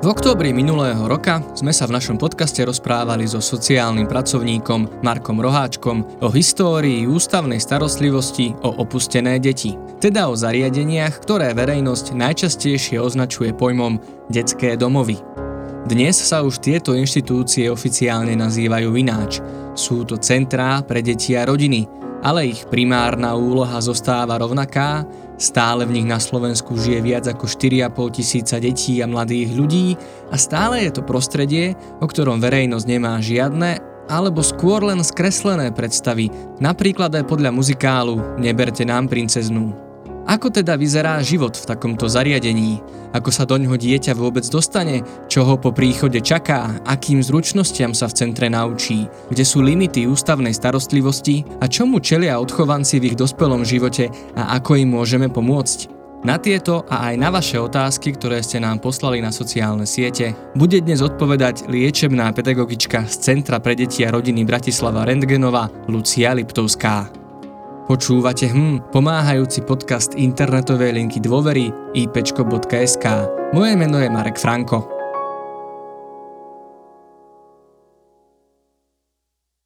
V októbri minulého roka sme sa v našom podcaste rozprávali so sociálnym pracovníkom Markom Roháčkom o histórii ústavnej starostlivosti o opustené deti, teda o zariadeniach, ktoré verejnosť najčastejšie označuje pojmom detské domovy. Dnes sa už tieto inštitúcie oficiálne nazývajú ináč. Sú to centrá pre deti a rodiny, ale ich primárna úloha zostáva rovnaká Stále v nich na Slovensku žije viac ako 4,5 tisíca detí a mladých ľudí a stále je to prostredie, o ktorom verejnosť nemá žiadne alebo skôr len skreslené predstavy, napríklad aj podľa muzikálu Neberte nám princeznú. Ako teda vyzerá život v takomto zariadení? Ako sa do ňoho dieťa vôbec dostane? Čo ho po príchode čaká? Akým zručnostiam sa v centre naučí? Kde sú limity ústavnej starostlivosti? A čomu čelia odchovanci v ich dospelom živote a ako im môžeme pomôcť? Na tieto a aj na vaše otázky, ktoré ste nám poslali na sociálne siete, bude dnes odpovedať liečebná pedagogička z Centra pre deti a rodiny Bratislava Rentgenova Lucia Liptovská. Počúvate hm, pomáhajúci podcast internetovej linky dôvery ipečko.sk. Moje meno je Marek Franko.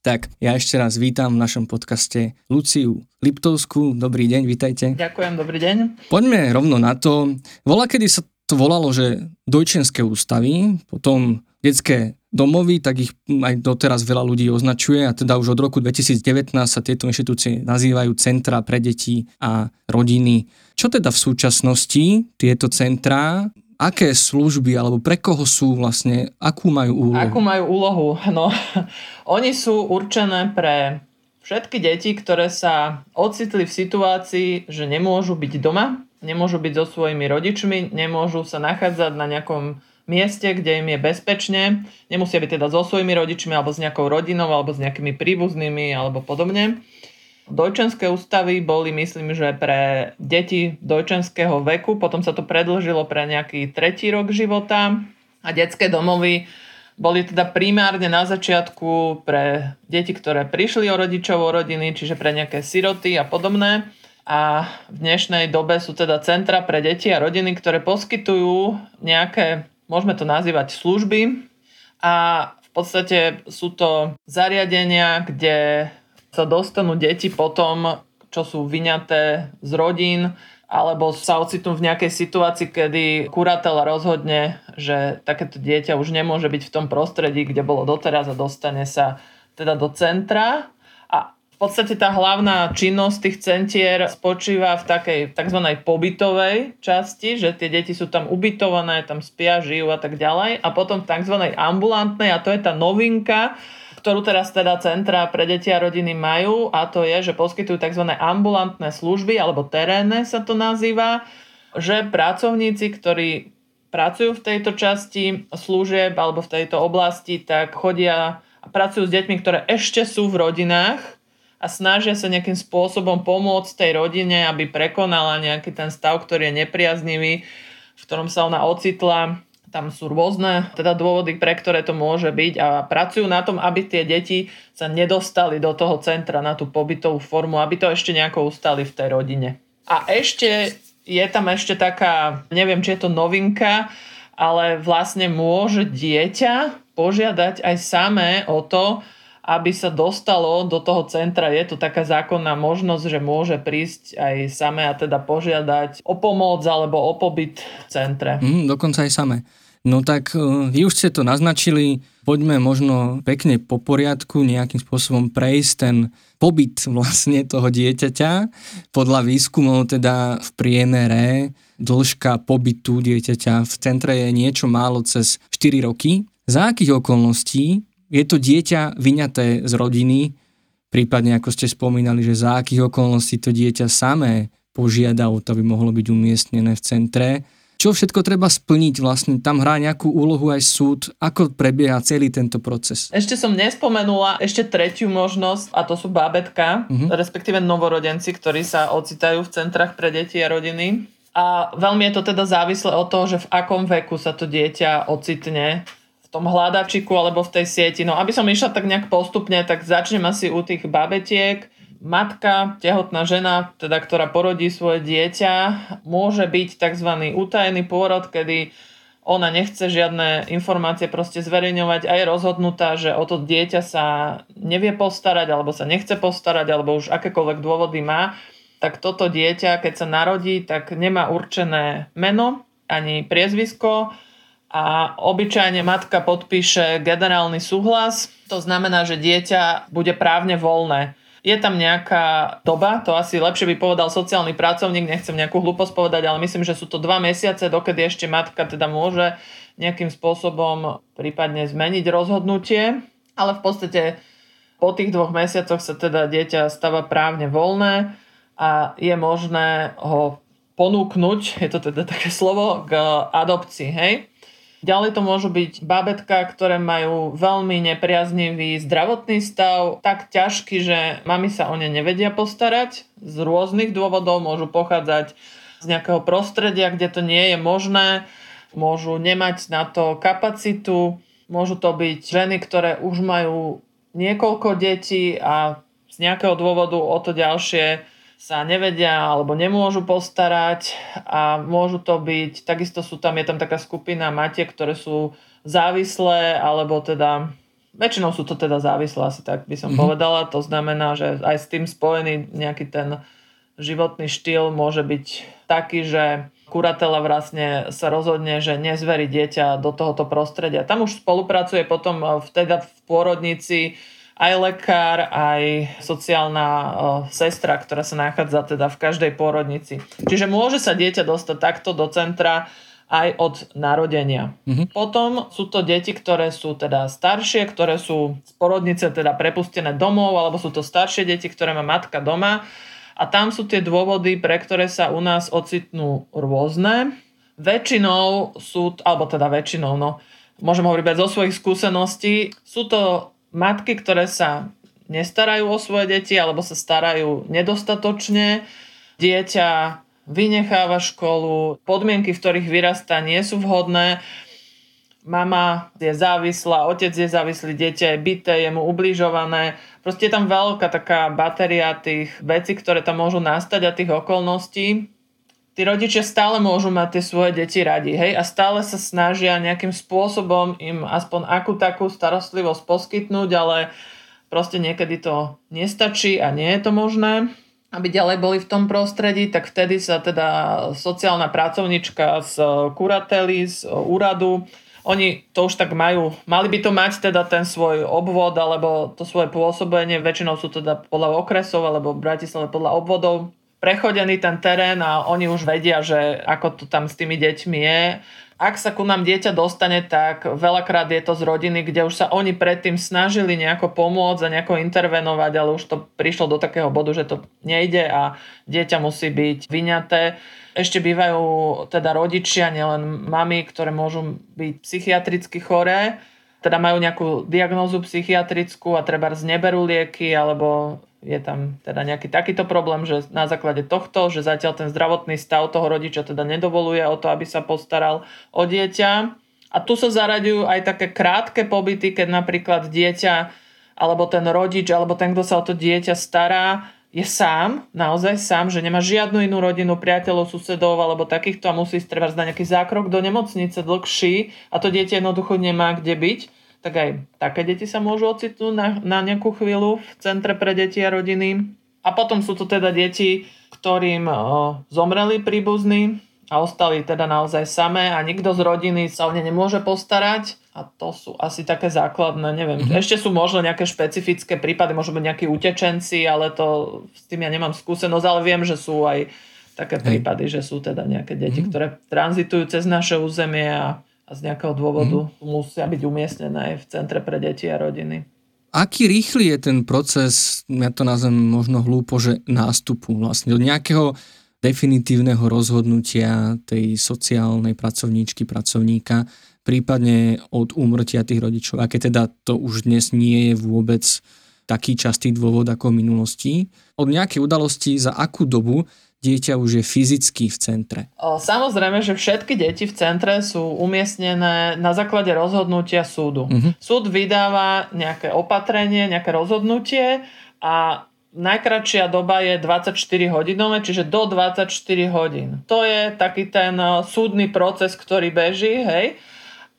Tak, ja ešte raz vítam v našom podcaste Luciu Liptovskú. Dobrý deň, vítajte. Ďakujem, dobrý deň. Poďme rovno na to. Volá, kedy sa to volalo, že dojčenské ústavy, potom detské domovy, tak ich aj doteraz veľa ľudí označuje a teda už od roku 2019 sa tieto inštitúcie nazývajú centra pre deti a rodiny. Čo teda v súčasnosti tieto centrá aké služby alebo pre koho sú vlastne, akú majú úlohu? Akú majú úlohu? No, oni sú určené pre všetky deti, ktoré sa ocitli v situácii, že nemôžu byť doma, nemôžu byť so svojimi rodičmi, nemôžu sa nachádzať na nejakom mieste, kde im je bezpečne. Nemusia byť teda so svojimi rodičmi alebo s nejakou rodinou alebo s nejakými príbuznými alebo podobne. Dojčenské ústavy boli, myslím, že pre deti dojčenského veku, potom sa to predlžilo pre nejaký tretí rok života a detské domovy boli teda primárne na začiatku pre deti, ktoré prišli o rodičov, o rodiny, čiže pre nejaké siroty a podobné. A v dnešnej dobe sú teda centra pre deti a rodiny, ktoré poskytujú nejaké môžeme to nazývať služby. A v podstate sú to zariadenia, kde sa dostanú deti potom, čo sú vyňaté z rodín, alebo sa ocitnú v nejakej situácii, kedy kurateľ rozhodne, že takéto dieťa už nemôže byť v tom prostredí, kde bolo doteraz a dostane sa teda do centra podstate tá hlavná činnosť tých centier spočíva v takej tzv. pobytovej časti, že tie deti sú tam ubytované, tam spia, žijú a tak ďalej. A potom v tzv. ambulantnej, a to je tá novinka, ktorú teraz teda centra pre deti a rodiny majú, a to je, že poskytujú tzv. ambulantné služby, alebo terénne sa to nazýva, že pracovníci, ktorí pracujú v tejto časti služieb alebo v tejto oblasti, tak chodia a pracujú s deťmi, ktoré ešte sú v rodinách a snažia sa nejakým spôsobom pomôcť tej rodine, aby prekonala nejaký ten stav, ktorý je nepriaznivý, v ktorom sa ona ocitla. Tam sú rôzne teda dôvody, pre ktoré to môže byť a pracujú na tom, aby tie deti sa nedostali do toho centra na tú pobytovú formu, aby to ešte nejako ustali v tej rodine. A ešte je tam ešte taká, neviem, či je to novinka, ale vlastne môže dieťa požiadať aj samé o to, aby sa dostalo do toho centra. Je tu taká zákonná možnosť, že môže prísť aj samé a teda požiadať o pomoc alebo o pobyt v centre. Mm, dokonca aj samé. No tak e, vy už ste to naznačili, poďme možno pekne po poriadku nejakým spôsobom prejsť ten pobyt vlastne toho dieťaťa. Podľa výskumov teda v priemere dĺžka pobytu dieťaťa v centre je niečo málo cez 4 roky. Za akých okolností je to dieťa vyňaté z rodiny, prípadne ako ste spomínali, že za akých okolností to dieťa samé požiada o to, aby mohlo byť umiestnené v centre. Čo všetko treba splniť vlastne? Tam hrá nejakú úlohu aj súd. Ako prebieha celý tento proces? Ešte som nespomenula ešte tretiu možnosť a to sú bábetka, uh-huh. respektíve novorodenci, ktorí sa ocitajú v centrách pre deti a rodiny. A veľmi je to teda závislé od toho, že v akom veku sa to dieťa ocitne tom hľadačiku alebo v tej sieti. No aby som išla tak nejak postupne, tak začnem asi u tých babetiek. Matka, tehotná žena, teda ktorá porodí svoje dieťa, môže byť tzv. utajený pôrod, kedy ona nechce žiadne informácie proste zverejňovať a je rozhodnutá, že o to dieťa sa nevie postarať alebo sa nechce postarať alebo už akékoľvek dôvody má, tak toto dieťa, keď sa narodí, tak nemá určené meno ani priezvisko a obyčajne matka podpíše generálny súhlas. To znamená, že dieťa bude právne voľné. Je tam nejaká doba, to asi lepšie by povedal sociálny pracovník, nechcem nejakú hlúposť povedať, ale myslím, že sú to dva mesiace, dokedy ešte matka teda môže nejakým spôsobom prípadne zmeniť rozhodnutie, ale v podstate po tých dvoch mesiacoch sa teda dieťa stáva právne voľné a je možné ho ponúknuť, je to teda také slovo, k adopcii, hej. Ďalej to môžu byť babetka, ktoré majú veľmi nepriaznivý zdravotný stav, tak ťažký, že mami sa o ne nevedia postarať. Z rôznych dôvodov môžu pochádzať z nejakého prostredia, kde to nie je možné. Môžu nemať na to kapacitu. Môžu to byť ženy, ktoré už majú niekoľko detí a z nejakého dôvodu o to ďalšie sa nevedia alebo nemôžu postarať a môžu to byť, takisto sú tam, je tam taká skupina matiek, ktoré sú závislé alebo teda väčšinou sú to teda závislé, asi tak by som mm-hmm. povedala. To znamená, že aj s tým spojený nejaký ten životný štýl môže byť taký, že kuratela vlastne sa rozhodne, že nezverí dieťa do tohoto prostredia. Tam už spolupracuje potom vteda v pôrodnici aj lekár, aj sociálna o, sestra, ktorá sa nachádza teda v každej pôrodnici. Čiže môže sa dieťa dostať takto do centra aj od narodenia. Mm-hmm. Potom sú to deti, ktoré sú teda staršie, ktoré sú z porodnice teda prepustené domov, alebo sú to staršie deti, ktoré má matka doma. A tam sú tie dôvody, pre ktoré sa u nás ocitnú rôzne. Väčšinou sú, alebo teda väčšinou, no, môžem hovoriť zo svojich skúseností, sú to matky, ktoré sa nestarajú o svoje deti alebo sa starajú nedostatočne. Dieťa vynecháva školu, podmienky, v ktorých vyrastá, nie sú vhodné. Mama je závislá, otec je závislý, dieťa je byté, je mu ubližované. Proste je tam veľká taká batéria tých vecí, ktoré tam môžu nastať a tých okolností. Tí rodičia stále môžu mať tie svoje deti radi, hej, a stále sa snažia nejakým spôsobom im aspoň akú takú starostlivosť poskytnúť, ale proste niekedy to nestačí a nie je to možné. Aby ďalej boli v tom prostredí, tak vtedy sa teda sociálna pracovnička z kurately, z úradu, oni to už tak majú, mali by to mať teda ten svoj obvod alebo to svoje pôsobenie, väčšinou sú teda podľa okresov alebo v Bratislave podľa obvodov prechodený ten terén a oni už vedia, že ako to tam s tými deťmi je. Ak sa ku nám dieťa dostane, tak veľakrát je to z rodiny, kde už sa oni predtým snažili nejako pomôcť a nejako intervenovať, ale už to prišlo do takého bodu, že to nejde a dieťa musí byť vyňaté. Ešte bývajú teda rodičia, nielen mami, ktoré môžu byť psychiatricky choré, teda majú nejakú diagnózu psychiatrickú a treba zneberú lieky alebo je tam teda nejaký takýto problém, že na základe tohto, že zatiaľ ten zdravotný stav toho rodiča teda nedovoluje o to, aby sa postaral o dieťa. A tu sa zaraďujú aj také krátke pobyty, keď napríklad dieťa alebo ten rodič, alebo ten, kto sa o to dieťa stará, je sám, naozaj sám, že nemá žiadnu inú rodinu, priateľov, susedov alebo takýchto a musí treba na nejaký zákrok do nemocnice dlhší a to dieťa jednoducho nemá kde byť tak aj také deti sa môžu ocitnúť na, na nejakú chvíľu v Centre pre deti a rodiny. A potom sú to teda deti, ktorým o, zomreli príbuzní a ostali teda naozaj samé a nikto z rodiny sa o ne nemôže postarať. A to sú asi také základné, neviem. Mm-hmm. Ešte sú možno nejaké špecifické prípady, možno byť nejakí utečenci, ale to s tým ja nemám skúsenosť, ale viem, že sú aj také Hej. prípady, že sú teda nejaké deti, mm-hmm. ktoré tranzitujú cez naše územie a a z nejakého dôvodu mm. musia byť umiestnené v Centre pre deti a rodiny. Aký rýchly je ten proces, ja to nazvem možno hlúpo, že nástupu vlastne do nejakého definitívneho rozhodnutia tej sociálnej pracovníčky, pracovníka, prípadne od úmrtia tých rodičov, aké teda to už dnes nie je vôbec taký častý dôvod ako v minulosti. Od nejakej udalosti, za akú dobu dieťa už je fyzicky v centre? Samozrejme, že všetky deti v centre sú umiestnené na základe rozhodnutia súdu. Uh-huh. Súd vydáva nejaké opatrenie, nejaké rozhodnutie a najkračšia doba je 24 hodinové, čiže do 24 hodín. To je taký ten súdny proces, ktorý beží, hej.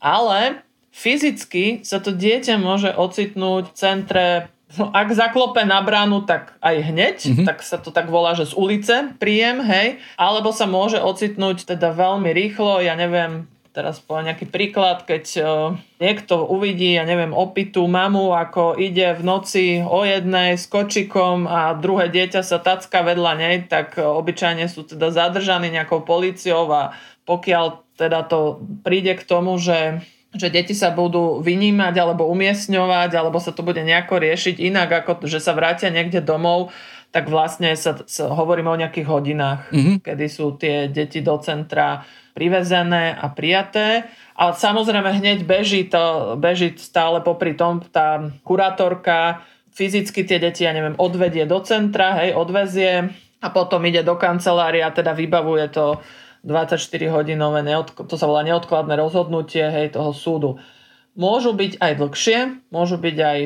Ale fyzicky sa to dieťa môže ocitnúť v centre No, ak zaklope na bránu, tak aj hneď, mm-hmm. tak sa to tak volá, že z ulice príjem, hej, alebo sa môže ocitnúť teda veľmi rýchlo, ja neviem, teraz po nejaký príklad, keď uh, niekto uvidí, ja neviem, opitú mamu, ako ide v noci o jednej s kočikom a druhé dieťa sa tacka vedľa nej, tak uh, obyčajne sú teda zadržaní nejakou policiou a pokiaľ teda to príde k tomu, že že deti sa budú vynímať alebo umiestňovať, alebo sa to bude nejako riešiť inak, ako že sa vrátia niekde domov, tak vlastne sa, sa hovoríme o nejakých hodinách, mm-hmm. kedy sú tie deti do centra privezené a prijaté. A samozrejme hneď beží, to, beží stále popri tom tá kurátorka, fyzicky tie deti, ja neviem, odvedie do centra, hej, odvezie a potom ide do kancelárie a teda vybavuje to 24-hodinové, neodk- to sa volá neodkladné rozhodnutie hej, toho súdu. Môžu byť aj dlhšie, môžu byť aj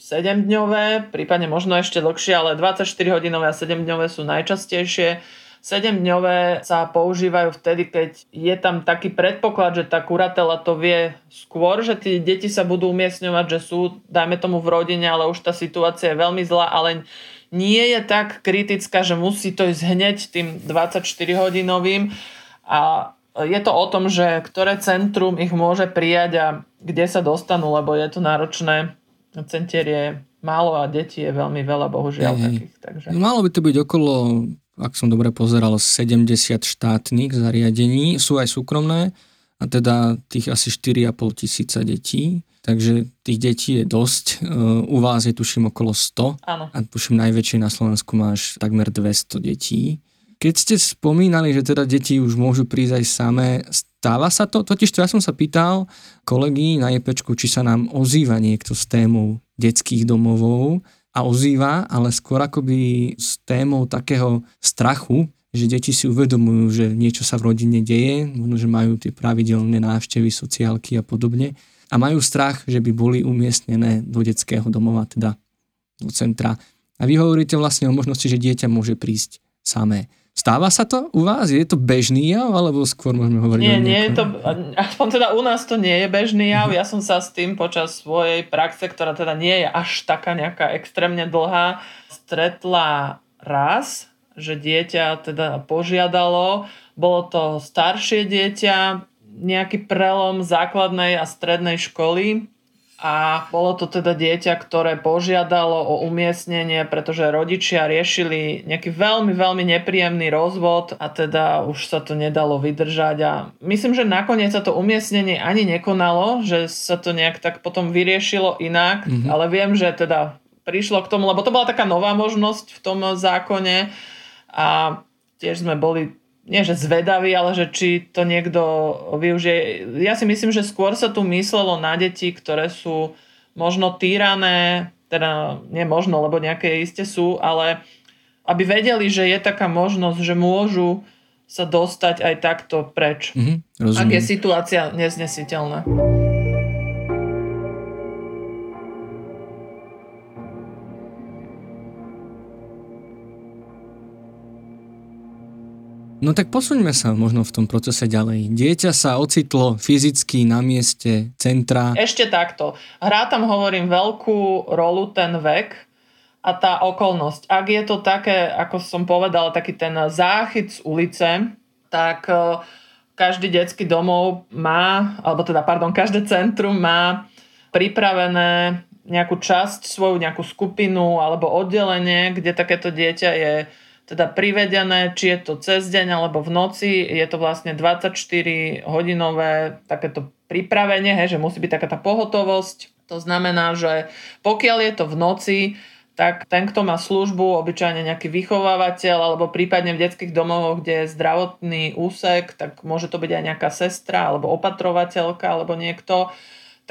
7-dňové, prípadne možno ešte dlhšie, ale 24-hodinové a 7-dňové sú najčastejšie 7-dňové sa používajú vtedy, keď je tam taký predpoklad, že tá kuratela to vie skôr, že tí deti sa budú umiestňovať, že sú, dajme tomu v rodine, ale už tá situácia je veľmi zlá, ale nie je tak kritická, že musí to ísť hneď tým 24-hodinovým. A je to o tom, že ktoré centrum ich môže prijať a kde sa dostanú, lebo je to náročné. Centier je málo a detí je veľmi veľa, bohužiaľ. Hey, takých, takže... No, malo by to byť okolo ak som dobre pozeral, 70 štátnych zariadení, sú aj súkromné a teda tých asi 4,5 tisíca detí. Takže tých detí je dosť. U vás je tuším okolo 100 Áno. a tuším najväčšie na Slovensku máš takmer 200 detí. Keď ste spomínali, že teda deti už môžu prísť aj samé, stáva sa to? Totiž to ja som sa pýtal kolegy na JPčku, či sa nám ozýva niekto s témou detských domovov a ozýva, ale skôr akoby s témou takého strachu, že deti si uvedomujú, že niečo sa v rodine deje, možno, že majú tie pravidelné návštevy, sociálky a podobne a majú strach, že by boli umiestnené do detského domova, teda do centra. A vy hovoríte vlastne o možnosti, že dieťa môže prísť samé. Stáva sa to u vás? Je to bežný jav, alebo skôr môžeme hovoriť Nie, nie je to, aspoň teda u nás to nie je bežný jav. Ja som sa s tým počas svojej praxe, ktorá teda nie je až taká nejaká extrémne dlhá, stretla raz, že dieťa teda požiadalo, bolo to staršie dieťa, nejaký prelom základnej a strednej školy, a bolo to teda dieťa, ktoré požiadalo o umiestnenie, pretože rodičia riešili nejaký veľmi, veľmi nepríjemný rozvod a teda už sa to nedalo vydržať a myslím, že nakoniec sa to umiestnenie ani nekonalo, že sa to nejak tak potom vyriešilo inak, mm-hmm. ale viem, že teda prišlo k tomu, lebo to bola taká nová možnosť v tom zákone a tiež sme boli nie že zvedavý, ale že či to niekto využije. Ja si myslím, že skôr sa tu myslelo na deti, ktoré sú možno týrané, teda nie možno, lebo nejaké iste sú, ale aby vedeli, že je taká možnosť, že môžu sa dostať aj takto preč. Mm-hmm, ak je situácia neznesiteľná. No tak posuňme sa možno v tom procese ďalej. Dieťa sa ocitlo fyzicky na mieste centra. Ešte takto. Hrá tam, hovorím, veľkú rolu ten vek a tá okolnosť. Ak je to také, ako som povedal, taký ten záchyt z ulice, tak e, každý detský domov má, alebo teda, pardon, každé centrum má pripravené nejakú časť, svoju nejakú skupinu alebo oddelenie, kde takéto dieťa je teda privedené, či je to cez deň alebo v noci, je to vlastne 24 hodinové takéto pripravenie, hej, že musí byť taká tá pohotovosť. To znamená, že pokiaľ je to v noci, tak ten, kto má službu, obyčajne nejaký vychovávateľ alebo prípadne v detských domovoch, kde je zdravotný úsek, tak môže to byť aj nejaká sestra alebo opatrovateľka alebo niekto,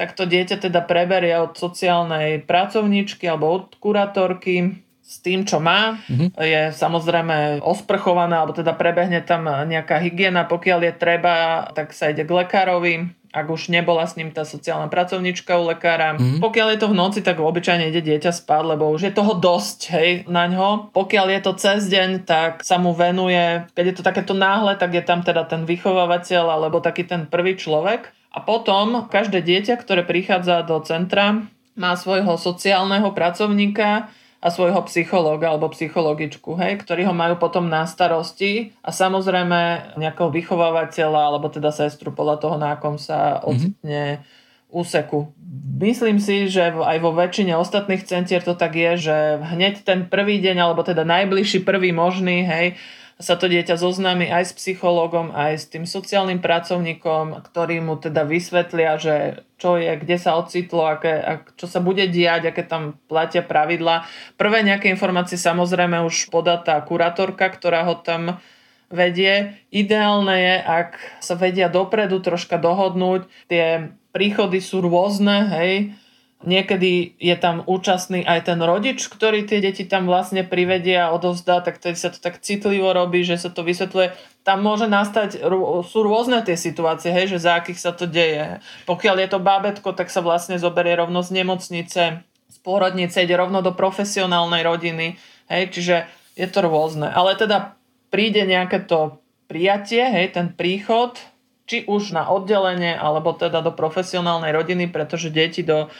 tak to dieťa teda preberie od sociálnej pracovníčky alebo od kurátorky s tým, čo má. Mm-hmm. Je samozrejme osprchovaná, alebo teda prebehne tam nejaká hygiena. Pokiaľ je treba, tak sa ide k lekárovi ak už nebola s ním tá sociálna pracovníčka u lekára. Mm. Pokiaľ je to v noci, tak obyčajne ide dieťa spať, lebo už je toho dosť, hej, na ňo. Pokiaľ je to cez deň, tak sa mu venuje, keď je to takéto náhle, tak je tam teda ten vychovávateľ alebo taký ten prvý človek. A potom každé dieťa, ktoré prichádza do centra, má svojho sociálneho pracovníka, a svojho psychológa alebo psychologičku, hej, ktorí ho majú potom na starosti a samozrejme nejakého vychovávateľa alebo teda sestru podľa toho, na akom sa mhm. ocitne mm-hmm. úseku. Myslím si, že aj vo väčšine ostatných centier to tak je, že hneď ten prvý deň alebo teda najbližší prvý možný, hej, sa to dieťa zoznámi aj s psychológom, aj s tým sociálnym pracovníkom, ktorí mu teda vysvetlia, že čo je, kde sa ocitlo, aké, ak, čo sa bude diať, aké tam platia pravidla. Prvé nejaké informácie samozrejme už podá tá kurátorka, ktorá ho tam vedie. Ideálne je, ak sa vedia dopredu troška dohodnúť. Tie príchody sú rôzne, hej, Niekedy je tam účastný aj ten rodič, ktorý tie deti tam vlastne privedia a odovzdá, tak tedy sa to tak citlivo robí, že sa to vysvetľuje. Tam môže nastať, sú rôzne tie situácie, hej, že za akých sa to deje. Pokiaľ je to bábetko, tak sa vlastne zoberie rovno z nemocnice, z pôrodnice, ide rovno do profesionálnej rodiny, hej, čiže je to rôzne. Ale teda príde nejaké to prijatie, hej, ten príchod, či už na oddelenie, alebo teda do profesionálnej rodiny, pretože deti do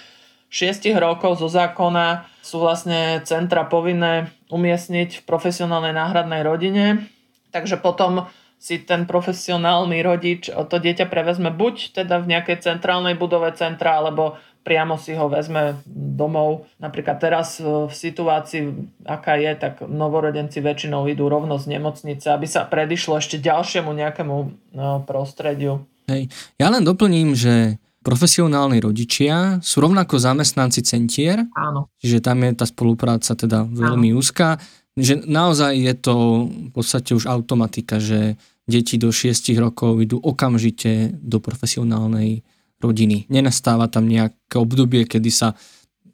6 rokov zo zákona sú vlastne centra povinné umiestniť v profesionálnej náhradnej rodine. Takže potom si ten profesionálny rodič to dieťa prevezme buď teda v nejakej centrálnej budove centra, alebo priamo si ho vezme domov. Napríklad teraz v situácii, aká je, tak novorodenci väčšinou idú rovno z nemocnice, aby sa predišlo ešte ďalšiemu nejakému no, prostrediu. Hej. Ja len doplním, že profesionálni rodičia sú rovnako zamestnanci centier. Áno. Čiže tam je tá spolupráca teda veľmi Áno. úzka. Že naozaj je to v podstate už automatika, že deti do 6 rokov idú okamžite do profesionálnej rodiny. Nenastáva tam nejaké obdobie, kedy sa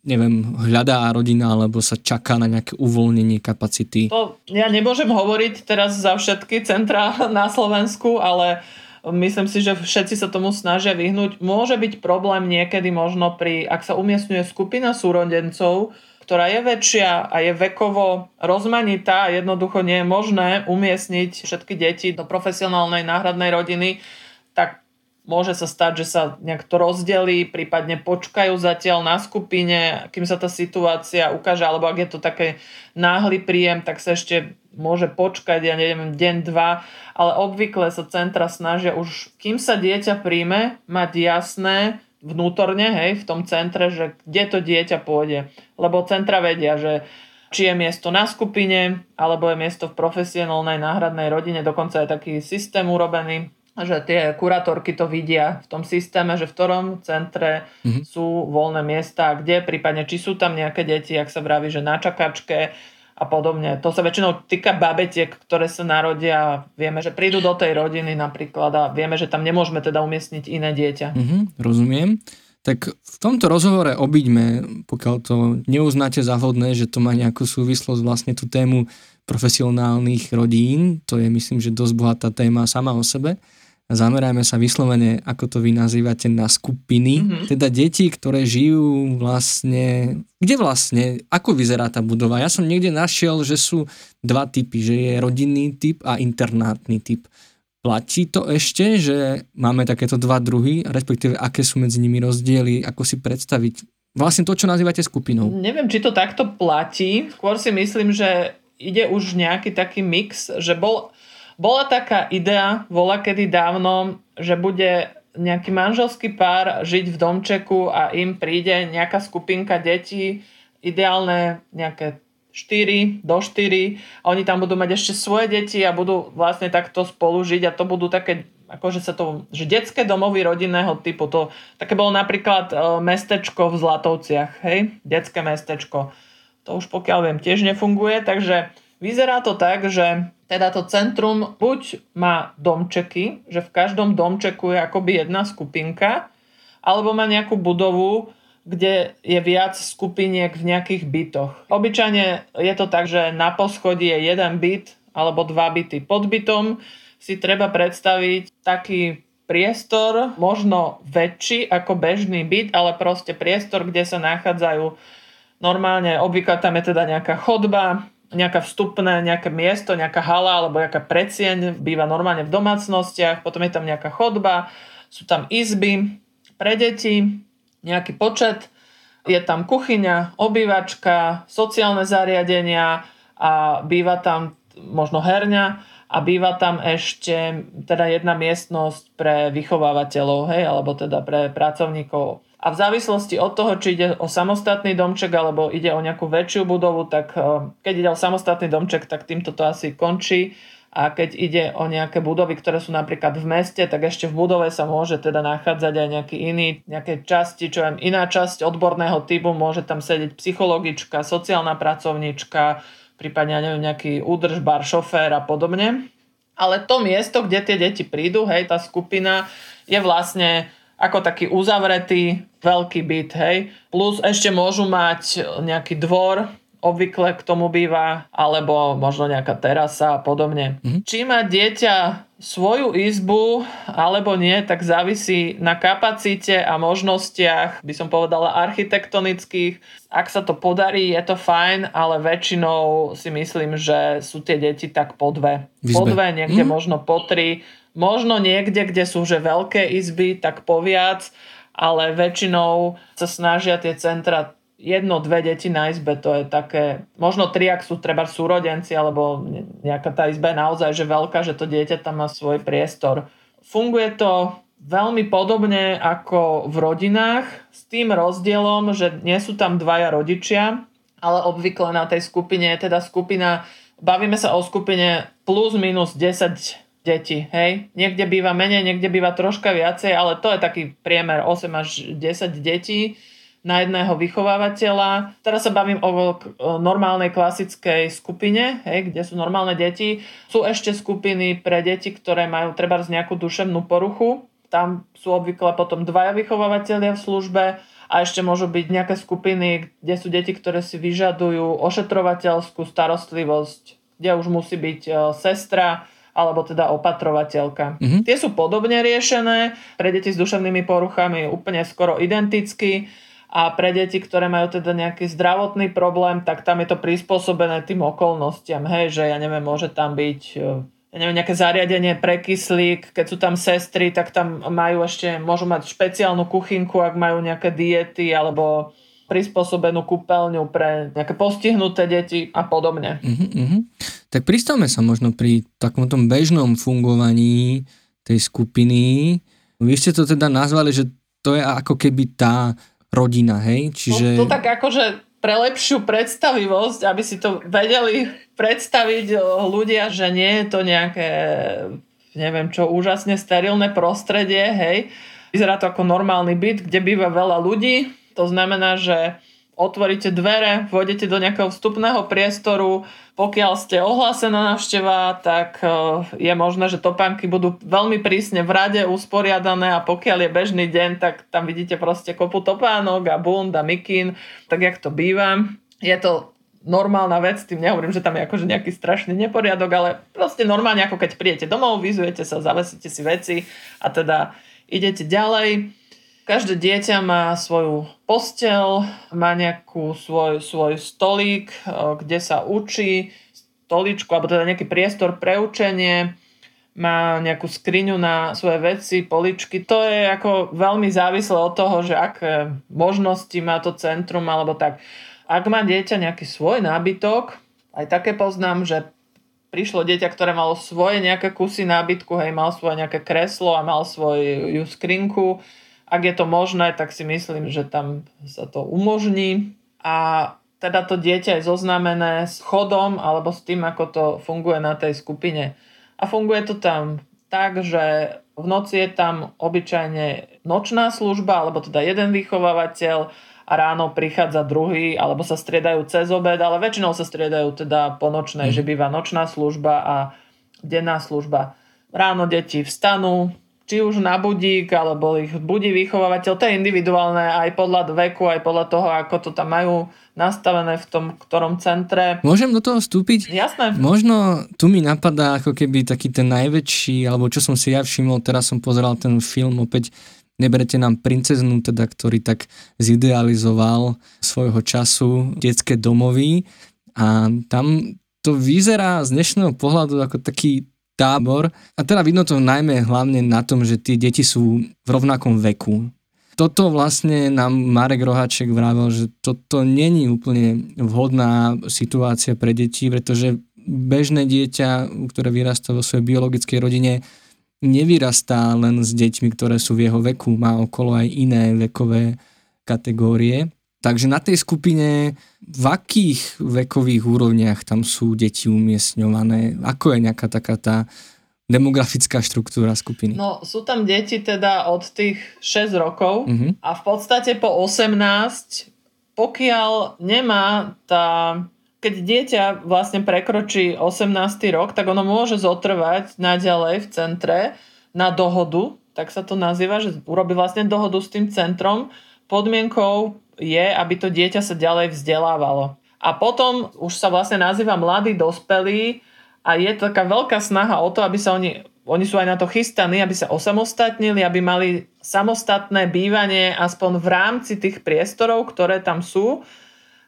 neviem, hľadá rodina alebo sa čaká na nejaké uvoľnenie kapacity. To ja nemôžem hovoriť teraz za všetky centra na Slovensku, ale Myslím si, že všetci sa tomu snažia vyhnúť. Môže byť problém niekedy možno pri, ak sa umiestňuje skupina súrodencov, ktorá je väčšia a je vekovo rozmanitá, jednoducho nie je možné umiestniť všetky deti do profesionálnej náhradnej rodiny, tak môže sa stať, že sa nejak to rozdelí, prípadne počkajú zatiaľ na skupine, kým sa tá situácia ukáže, alebo ak je to také náhly príjem, tak sa ešte môže počkať, ja neviem, deň, dva, ale obvykle sa centra snažia už, kým sa dieťa príjme, mať jasné vnútorne, hej, v tom centre, že kde to dieťa pôjde. Lebo centra vedia, že či je miesto na skupine, alebo je miesto v profesionálnej náhradnej rodine, dokonca je taký systém urobený, že tie kurátorky to vidia v tom systéme, že v ktorom centre mm-hmm. sú voľné miesta, kde, prípadne či sú tam nejaké deti, ak sa vraví, že na čakačke, a podobne. To sa väčšinou týka babetiek, ktoré sa narodia vieme, že prídu do tej rodiny napríklad a vieme, že tam nemôžeme teda umiestniť iné dieťa. Mm-hmm, rozumiem. Tak v tomto rozhovore obiďme, pokiaľ to neuznáte za vhodné, že to má nejakú súvislosť vlastne tú tému profesionálnych rodín, to je myslím, že dosť bohatá téma sama o sebe zamerajme sa vyslovene, ako to vy nazývate, na skupiny, mm-hmm. teda deti, ktoré žijú vlastne, kde vlastne, ako vyzerá tá budova. Ja som niekde našiel, že sú dva typy, že je rodinný typ a internátny typ. Platí to ešte, že máme takéto dva druhy, respektíve aké sú medzi nimi rozdiely, ako si predstaviť vlastne to, čo nazývate skupinou? Neviem, či to takto platí. Skôr si myslím, že ide už nejaký taký mix, že bol bola taká idea, vola kedy dávno, že bude nejaký manželský pár žiť v domčeku a im príde nejaká skupinka detí, ideálne nejaké 4 do 4 a oni tam budú mať ešte svoje deti a budú vlastne takto spolu žiť a to budú také akože sa to, že detské domovy rodinného typu, to také bolo napríklad e, mestečko v Zlatovciach, hej, detské mestečko. To už pokiaľ viem tiež nefunguje, takže vyzerá to tak, že teda to centrum buď má domčeky, že v každom domčeku je akoby jedna skupinka, alebo má nejakú budovu, kde je viac skupiniek v nejakých bytoch. Obyčajne je to tak, že na poschodí je jeden byt alebo dva byty. Pod bytom si treba predstaviť taký priestor, možno väčší ako bežný byt, ale proste priestor, kde sa nachádzajú normálne, obvykle tam je teda nejaká chodba, nejaká vstupné, nejaké miesto, nejaká hala alebo nejaká predsieň, býva normálne v domácnostiach, potom je tam nejaká chodba, sú tam izby pre deti, nejaký počet, je tam kuchyňa, obývačka, sociálne zariadenia a býva tam možno herňa a býva tam ešte teda jedna miestnosť pre vychovávateľov, hej, alebo teda pre pracovníkov. A v závislosti od toho, či ide o samostatný domček alebo ide o nejakú väčšiu budovu, tak eh, keď ide o samostatný domček, tak týmto to asi končí. A keď ide o nejaké budovy, ktoré sú napríklad v meste, tak ešte v budove sa môže teda nachádzať aj nejaký iný, nejaké časti, čo je iná časť odborného typu, môže tam sedieť psychologička, sociálna pracovníčka, prípadne, ja neviem, nejaký údržbar, šofér a podobne. Ale to miesto, kde tie deti prídu, hej, tá skupina je vlastne ako taký uzavretý veľký byt, hej. Plus ešte môžu mať nejaký dvor, obvykle k tomu býva, alebo možno nejaká terasa a podobne. Mm-hmm. Či má dieťa svoju izbu alebo nie, tak závisí na kapacite a možnostiach, by som povedala architektonických. Ak sa to podarí, je to fajn, ale väčšinou si myslím, že sú tie deti tak po dve. Po dve, niekde mm. možno po tri. Možno niekde, kde sú že veľké izby, tak poviac, ale väčšinou sa snažia tie centra jedno, dve deti na izbe, to je také, možno tri, ak sú treba súrodenci, alebo nejaká tá izba je naozaj že veľká, že to dieťa tam má svoj priestor. Funguje to veľmi podobne ako v rodinách, s tým rozdielom, že nie sú tam dvaja rodičia, ale obvykle na tej skupine je teda skupina, bavíme sa o skupine plus minus 10 detí, hej. Niekde býva menej, niekde býva troška viacej, ale to je taký priemer 8 až 10 detí na jedného vychovávateľa. Teraz sa bavím o normálnej klasickej skupine, hej, kde sú normálne deti. Sú ešte skupiny pre deti, ktoré majú treba nejakú duševnú poruchu. Tam sú obvykle potom dvaja vychovávateľia v službe a ešte môžu byť nejaké skupiny, kde sú deti, ktoré si vyžadujú ošetrovateľskú starostlivosť, kde už musí byť e, sestra, alebo teda opatrovateľka. Mm-hmm. Tie sú podobne riešené, pre deti s duševnými poruchami úplne skoro identicky a pre deti, ktoré majú teda nejaký zdravotný problém, tak tam je to prispôsobené tým okolnostiam, hej, že ja neviem, môže tam byť e, ja neviem, nejaké zariadenie pre kyslík, keď sú tam sestry, tak tam majú ešte, môžu mať špeciálnu kuchynku, ak majú nejaké diety alebo prispôsobenú kúpeľňu pre nejaké postihnuté deti a podobne. Uh-huh, uh-huh. Tak pristavme sa možno pri takom tom bežnom fungovaní tej skupiny. Vy ste to teda nazvali, že to je ako keby tá rodina, hej? Čiže... To, to tak akože pre lepšiu predstavivosť, aby si to vedeli predstaviť eh, ľudia, že nie je to nejaké, neviem čo, úžasne sterilné prostredie, hej. Vyzerá to ako normálny byt, kde býva veľa ľudí. To znamená, že otvoríte dvere, vôjdete do nejakého vstupného priestoru, pokiaľ ste ohlásená návšteva, tak e, je možné, že topánky budú veľmi prísne v rade usporiadané a pokiaľ je bežný deň, tak tam vidíte proste kopu topánok a bund a mikín, tak jak to býva. Je to normálna vec, tým nehovorím, že tam je akože nejaký strašný neporiadok, ale proste normálne ako keď príjete domov, vyzujete sa, zavesíte si veci a teda idete ďalej. Každé dieťa má svoju postel, má nejakú svoj, svoj stolík, eh, kde sa učí, stoličku, alebo teda nejaký priestor pre učenie, má nejakú skriňu na svoje veci, poličky. To je ako veľmi závislé od toho, že aké možnosti má to centrum, alebo tak. Ak má dieťa nejaký svoj nábytok, aj také poznám, že prišlo dieťa, ktoré malo svoje nejaké kusy nábytku, hej, mal svoje nejaké kreslo a mal svoju skrinku, ak je to možné, tak si myslím, že tam sa to umožní. A teda to dieťa je zoznámené s chodom alebo s tým, ako to funguje na tej skupine. A funguje to tam tak, že v noci je tam obyčajne nočná služba, alebo teda jeden vychovávateľ a ráno prichádza druhý, alebo sa striedajú cez obed, ale väčšinou sa striedajú teda po nočnej, mm. že býva nočná služba a denná služba. Ráno deti vstanú, či už na budík, alebo ich budí vychovávateľ, to je individuálne aj podľa veku, aj podľa toho, ako to tam majú nastavené v tom ktorom centre. Môžem do toho vstúpiť? Jasné. Možno tu mi napadá ako keby taký ten najväčší, alebo čo som si ja všimol, teraz som pozeral ten film opäť Neberete nám princeznu, teda, ktorý tak zidealizoval svojho času detské domovy a tam to vyzerá z dnešného pohľadu ako taký tábor. A teda vidno to najmä hlavne na tom, že tie deti sú v rovnakom veku. Toto vlastne nám Marek Rohaček vravel, že toto není úplne vhodná situácia pre deti, pretože bežné dieťa, ktoré vyrastá vo svojej biologickej rodine, nevyrastá len s deťmi, ktoré sú v jeho veku, má okolo aj iné vekové kategórie. Takže na tej skupine, v akých vekových úrovniach tam sú deti umiestňované? Ako je nejaká taká tá demografická štruktúra skupiny? No, sú tam deti teda od tých 6 rokov uh-huh. a v podstate po 18, pokiaľ nemá tá keď dieťa vlastne prekročí 18. rok, tak ono môže zotrvať naďalej v centre na dohodu, tak sa to nazýva, že urobí vlastne dohodu s tým centrom. Podmienkou je, aby to dieťa sa ďalej vzdelávalo. A potom už sa vlastne nazýva mladý dospelý a je taká veľká snaha o to, aby sa oni, oni sú aj na to chystaní, aby sa osamostatnili, aby mali samostatné bývanie aspoň v rámci tých priestorov, ktoré tam sú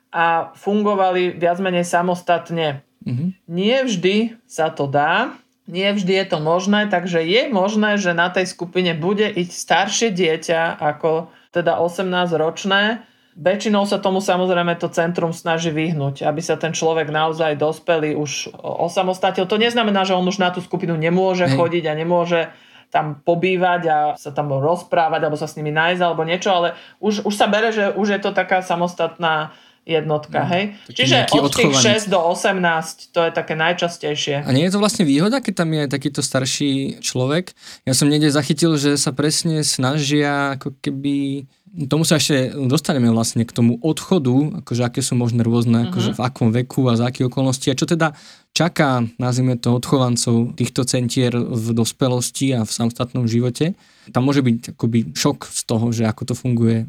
a fungovali viac menej samostatne. Mm-hmm. Nie vždy sa to dá, nie vždy je to možné, takže je možné, že na tej skupine bude ísť staršie dieťa ako teda 18 ročné. Väčšinou sa tomu samozrejme to centrum snaží vyhnúť, aby sa ten človek naozaj dospelý už osamostatil. To neznamená, že on už na tú skupinu nemôže Hej. chodiť a nemôže tam pobývať a sa tam rozprávať alebo sa s nimi nájsť alebo niečo, ale už, už sa bere, že už je to taká samostatná jednotka, mm, hej? Čiže od tých 6 do 18 to je také najčastejšie. A nie je to vlastne výhoda, keď tam je takýto starší človek? Ja som niekde zachytil, že sa presne snažia ako keby tomu sa ešte dostaneme vlastne k tomu odchodu, akože aké sú možné rôzne, akože v akom veku a za aké okolnosti a čo teda čaká, nazvime to, odchovancov týchto centier v dospelosti a v samostatnom živote. Tam môže byť akoby šok z toho, že ako to funguje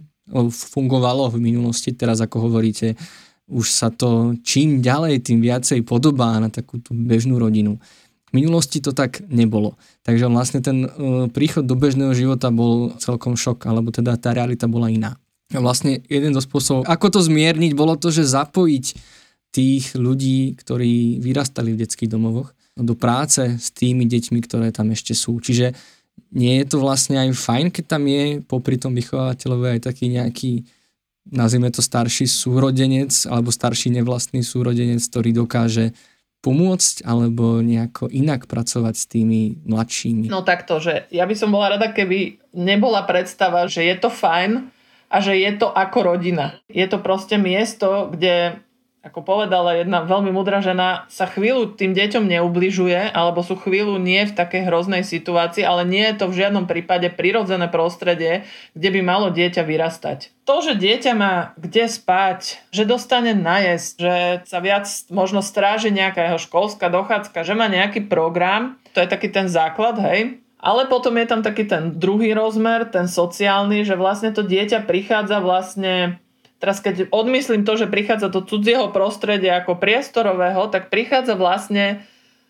fungovalo v minulosti, teraz ako hovoríte, už sa to čím ďalej, tým viacej podobá na takú tú bežnú rodinu. V minulosti to tak nebolo. Takže vlastne ten e, príchod do bežného života bol celkom šok, alebo teda tá realita bola iná. A vlastne jeden zo spôsobov, ako to zmierniť, bolo to, že zapojiť tých ľudí, ktorí vyrastali v detských domovoch do práce s tými deťmi, ktoré tam ešte sú. Čiže nie je to vlastne aj fajn, keď tam je popri tom vychovateľovi aj taký nejaký, nazvime to starší súrodenec alebo starší nevlastný súrodenec, ktorý dokáže pomôcť alebo nejako inak pracovať s tými mladšími? No takto, že ja by som bola rada, keby nebola predstava, že je to fajn a že je to ako rodina. Je to proste miesto, kde ako povedala jedna veľmi mudrá žena, sa chvíľu tým deťom neubližuje, alebo sú chvíľu nie v takej hroznej situácii, ale nie je to v žiadnom prípade prirodzené prostredie, kde by malo dieťa vyrastať. To, že dieťa má kde spať, že dostane najesť, že sa viac možno stráži nejaká jeho školská dochádzka, že má nejaký program, to je taký ten základ, hej, ale potom je tam taký ten druhý rozmer, ten sociálny, že vlastne to dieťa prichádza vlastne Teraz keď odmyslím to, že prichádza do cudzieho prostredia ako priestorového, tak prichádza vlastne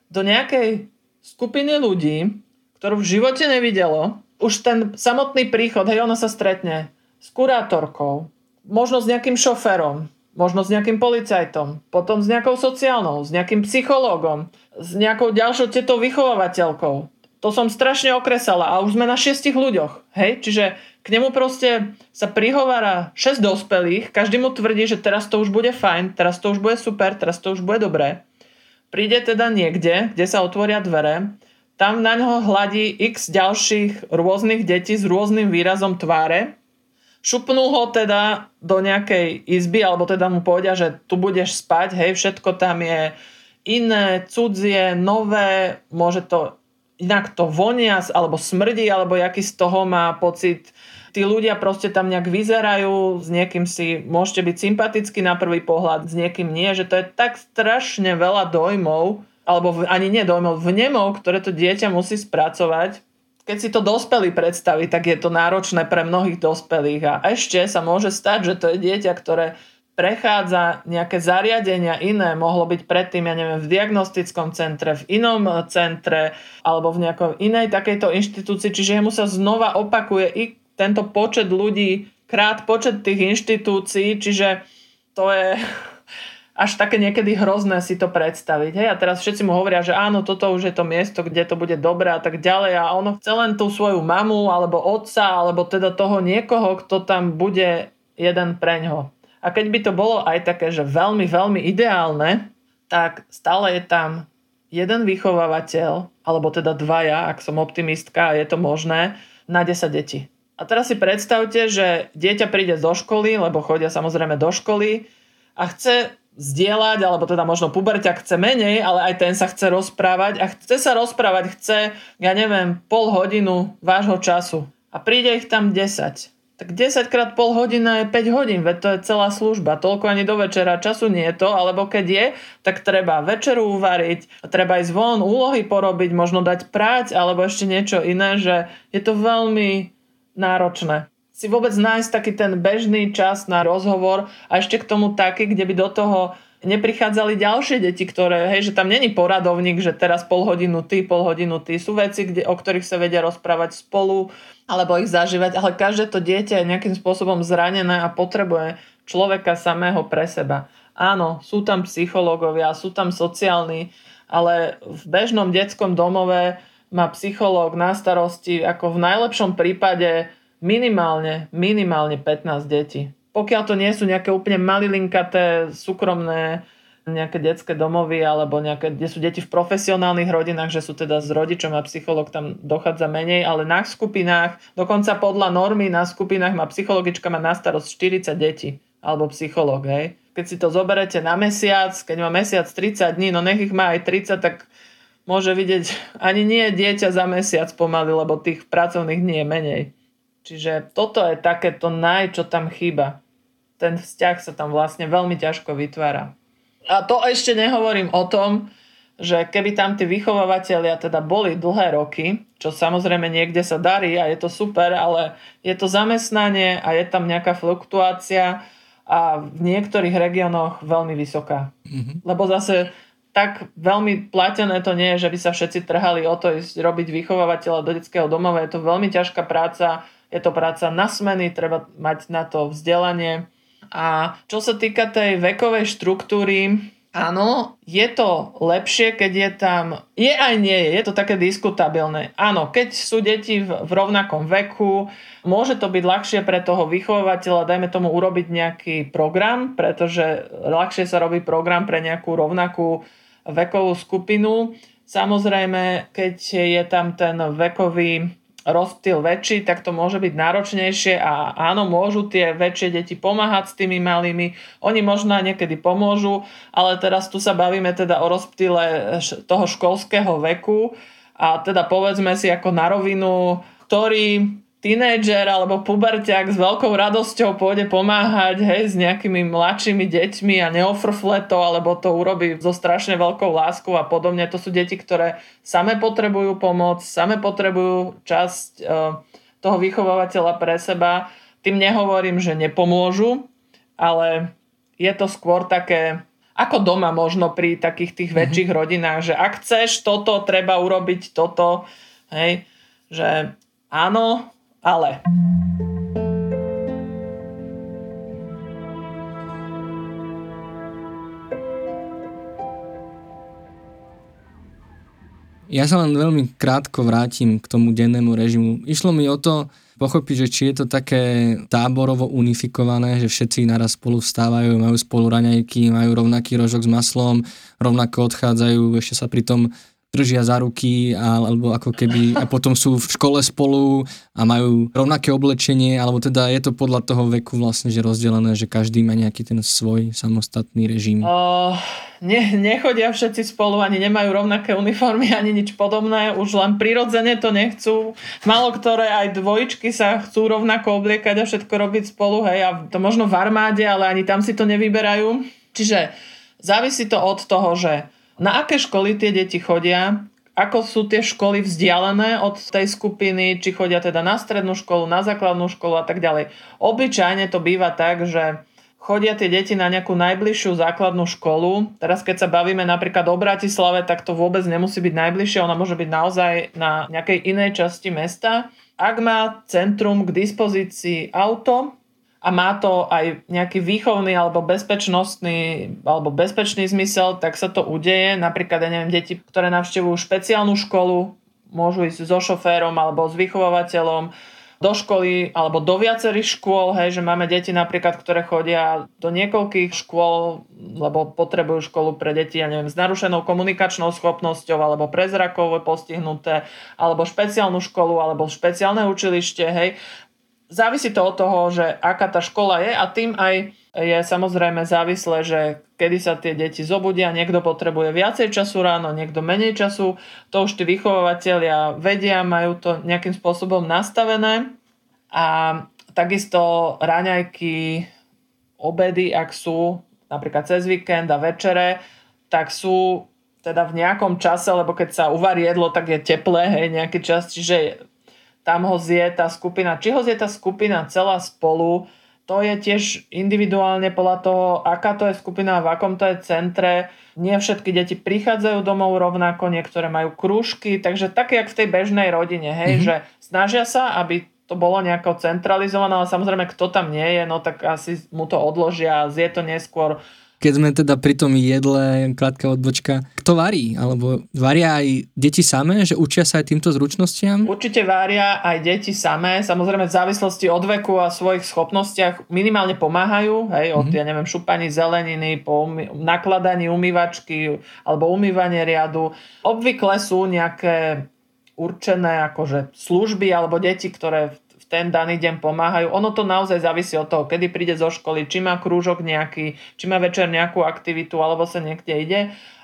do nejakej skupiny ľudí, ktorú v živote nevidelo. Už ten samotný príchod, hej, ona sa stretne s kurátorkou, možno s nejakým šoférom, možno s nejakým policajtom, potom s nejakou sociálnou, s nejakým psychológom, s nejakou ďalšou tetou vychovávateľkou. To som strašne okresala a už sme na šiestich ľuďoch. Hej? Čiže k nemu proste sa prihovára 6 dospelých, každý mu tvrdí, že teraz to už bude fajn, teraz to už bude super, teraz to už bude dobré. Príde teda niekde, kde sa otvoria dvere, tam na ňo hladí x ďalších rôznych detí s rôznym výrazom tváre, šupnú ho teda do nejakej izby, alebo teda mu povedia, že tu budeš spať, hej, všetko tam je iné, cudzie, nové, môže to inak to vonia, alebo smrdí, alebo jaký z toho má pocit tí ľudia proste tam nejak vyzerajú, s niekým si môžete byť sympatickí na prvý pohľad, s niekým nie, že to je tak strašne veľa dojmov, alebo ani nie dojmov, vnemov, ktoré to dieťa musí spracovať. keď si to dospelí predstaví, tak je to náročné pre mnohých dospelých a ešte sa môže stať, že to je dieťa, ktoré prechádza nejaké zariadenia iné, mohlo byť predtým, ja neviem, v diagnostickom centre, v inom centre alebo v nejakej inej takejto inštitúcii, čiže mu sa znova opakuje i tento počet ľudí krát počet tých inštitúcií, čiže to je až také niekedy hrozné si to predstaviť. Hej? A teraz všetci mu hovoria, že áno, toto už je to miesto, kde to bude dobré a tak ďalej a ono chce len tú svoju mamu alebo otca alebo teda toho niekoho, kto tam bude jeden preňho. A keď by to bolo aj také, že veľmi, veľmi ideálne, tak stále je tam jeden vychovávateľ, alebo teda dvaja, ak som optimistka a je to možné, na 10 detí. A teraz si predstavte, že dieťa príde do školy, lebo chodia samozrejme do školy a chce zdieľať, alebo teda možno puberťak chce menej, ale aj ten sa chce rozprávať a chce sa rozprávať, chce, ja neviem, pol hodinu vášho času. A príde ich tam 10 tak 10 krát pol hodina je 5 hodín, veď to je celá služba, toľko ani do večera času nie je to, alebo keď je, tak treba večeru uvariť, treba ísť von, úlohy porobiť, možno dať práť, alebo ešte niečo iné, že je to veľmi náročné. Si vôbec nájsť taký ten bežný čas na rozhovor a ešte k tomu taký, kde by do toho neprichádzali ďalšie deti, ktoré, hej, že tam není poradovník, že teraz pol hodinu ty, pol hodinu ty. Sú veci, kde, o ktorých sa vedia rozprávať spolu alebo ich zažívať, ale každé to dieťa je nejakým spôsobom zranené a potrebuje človeka samého pre seba. Áno, sú tam psychológovia, sú tam sociálni, ale v bežnom detskom domove má psychológ na starosti ako v najlepšom prípade minimálne, minimálne 15 detí pokiaľ to nie sú nejaké úplne malilinkaté, súkromné nejaké detské domovy alebo nejaké, kde sú deti v profesionálnych rodinách, že sú teda s rodičom a psycholog tam dochádza menej, ale na skupinách, dokonca podľa normy na skupinách má psychologička má na starosť 40 detí alebo psycholog, hej. Keď si to zoberete na mesiac, keď má mesiac 30 dní, no nech ich má aj 30, tak môže vidieť ani nie dieťa za mesiac pomaly, lebo tých pracovných dní je menej. Čiže toto je takéto naj, čo tam chýba. Ten vzťah sa tam vlastne veľmi ťažko vytvára. A to ešte nehovorím o tom, že keby tam tí vychovávateľia teda boli dlhé roky, čo samozrejme niekde sa darí a je to super, ale je to zamestnanie a je tam nejaká fluktuácia a v niektorých regiónoch veľmi vysoká. Mm-hmm. Lebo zase tak veľmi platené to nie je, že by sa všetci trhali o to ísť robiť vychovávateľa do detského domova. Je to veľmi ťažká práca, je to práca na smeny, treba mať na to vzdelanie. A čo sa týka tej vekovej štruktúry, Áno, je to lepšie, keď je tam... Je aj nie je, to také diskutabilné. Áno, keď sú deti v, v rovnakom veku, môže to byť ľahšie pre toho vychovateľa, dajme tomu urobiť nejaký program, pretože ľahšie sa robí program pre nejakú rovnakú vekovú skupinu. Samozrejme, keď je tam ten vekový rozptyl väčší, tak to môže byť náročnejšie a áno, môžu tie väčšie deti pomáhať s tými malými. Oni možno niekedy pomôžu, ale teraz tu sa bavíme teda o rozptyle toho školského veku a teda povedzme si ako na rovinu, ktorý tínejdžer alebo puberťák s veľkou radosťou pôjde pomáhať hej, s nejakými mladšími deťmi a neofrfle to, alebo to urobí so strašne veľkou láskou a podobne. To sú deti, ktoré same potrebujú pomoc, same potrebujú časť e, toho vychovávateľa pre seba. Tým nehovorím, že nepomôžu, ale je to skôr také ako doma možno pri takých tých mm-hmm. väčších rodinách, že ak chceš toto, treba urobiť toto, hej, že áno, ale... Ja sa len veľmi krátko vrátim k tomu dennému režimu. Išlo mi o to pochopiť, že či je to také táborovo unifikované, že všetci naraz spolu vstávajú, majú spolu raňajky, majú rovnaký rožok s maslom, rovnako odchádzajú, ešte sa pritom držia za ruky alebo ako keby a potom sú v škole spolu a majú rovnaké oblečenie alebo teda je to podľa toho veku vlastne že rozdelené, že každý má nejaký ten svoj samostatný režim. Uh, ne, nechodia všetci spolu, ani nemajú rovnaké uniformy, ani nič podobné, už len prirodzene to nechcú. Malo ktoré aj dvojičky sa chcú rovnako obliekať a všetko robiť spolu, hej, a to možno v armáde, ale ani tam si to nevyberajú. Čiže závisí to od toho, že na aké školy tie deti chodia, ako sú tie školy vzdialené od tej skupiny, či chodia teda na strednú školu, na základnú školu a tak ďalej. Obyčajne to býva tak, že chodia tie deti na nejakú najbližšiu základnú školu. Teraz keď sa bavíme napríklad o Bratislave, tak to vôbec nemusí byť najbližšie, ona môže byť naozaj na nejakej inej časti mesta. Ak má centrum k dispozícii auto, a má to aj nejaký výchovný alebo bezpečnostný alebo bezpečný zmysel, tak sa to udeje. Napríklad, ja neviem, deti, ktoré navštevujú špeciálnu školu, môžu ísť so šoférom alebo s vychovateľom do školy alebo do viacerých škôl, hej, že máme deti napríklad, ktoré chodia do niekoľkých škôl, lebo potrebujú školu pre deti, ja neviem, s narušenou komunikačnou schopnosťou alebo prezrakovo postihnuté, alebo špeciálnu školu, alebo špeciálne učilište, hej. Závisí to od toho, že aká tá škola je a tým aj je samozrejme závislé, že kedy sa tie deti zobudia, niekto potrebuje viacej času ráno, niekto menej času, to už tí vychovateľia vedia, majú to nejakým spôsobom nastavené. A takisto raňajky, obedy, ak sú napríklad cez víkend a večere, tak sú teda v nejakom čase, lebo keď sa uvarí jedlo, tak je teplé, hej, nejaký čas, čiže tam ho zje tá skupina. Či ho zje tá skupina celá spolu, to je tiež individuálne podľa toho, aká to je skupina, v akom to je centre. Nie všetky deti prichádzajú domov rovnako, niektoré majú krúžky, takže také, jak v tej bežnej rodine, hej, mm-hmm. že snažia sa, aby to bolo nejako centralizované, ale samozrejme, kto tam nie je, no tak asi mu to odložia, zje to neskôr keď sme teda pri tom jedle, krátka odbočka, kto varí? Alebo varia aj deti samé, že učia sa aj týmto zručnostiam? Určite varia aj deti samé, samozrejme v závislosti od veku a svojich schopnostiach minimálne pomáhajú, hej, od, mm-hmm. ja neviem, šupaní zeleniny, po umy- nakladaní umývačky alebo umývanie riadu. Obvykle sú nejaké určené akože služby alebo deti, ktoré ten daný deň pomáhajú. Ono to naozaj závisí od toho, kedy príde zo školy, či má krúžok nejaký, či má večer nejakú aktivitu, alebo sa niekde ide.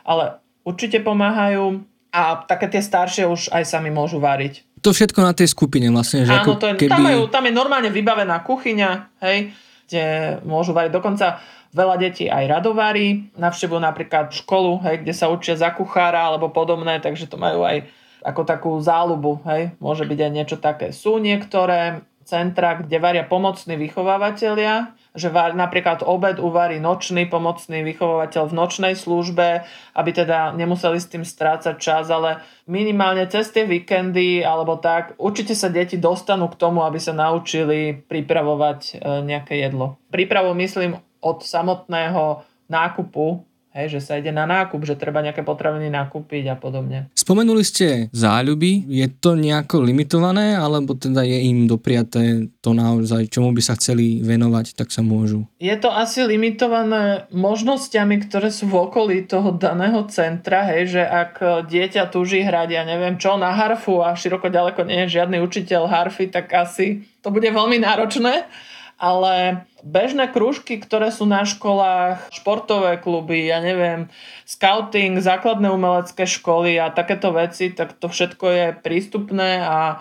Ale určite pomáhajú a také tie staršie už aj sami môžu variť. To všetko na tej skupine vlastne. Že Áno, ako to je, keby... tam, majú, tam je normálne vybavená kuchyňa, hej, kde môžu variť. Dokonca veľa detí aj radovári, navštevujú napríklad školu, hej, kde sa učia za kuchára alebo podobné, takže to majú aj ako takú záľubu, hej, môže byť aj niečo také. Sú niektoré centra, kde varia pomocní vychovávateľia, že var, napríklad obed uvarí nočný pomocný vychovávateľ v nočnej službe, aby teda nemuseli s tým strácať čas, ale minimálne cez tie víkendy alebo tak, určite sa deti dostanú k tomu, aby sa naučili pripravovať e, nejaké jedlo. Prípravu myslím od samotného nákupu Hej, že sa ide na nákup, že treba nejaké potraviny nakúpiť a podobne. Spomenuli ste záľuby, je to nejako limitované, alebo teda je im dopriaté to naozaj, čomu by sa chceli venovať, tak sa môžu? Je to asi limitované možnosťami, ktoré sú v okolí toho daného centra, hej, že ak dieťa túži hrať, ja neviem čo, na harfu a široko ďaleko nie je žiadny učiteľ harfy, tak asi to bude veľmi náročné ale bežné krúžky, ktoré sú na školách, športové kluby, ja neviem, scouting, základné umelecké školy a takéto veci, tak to všetko je prístupné a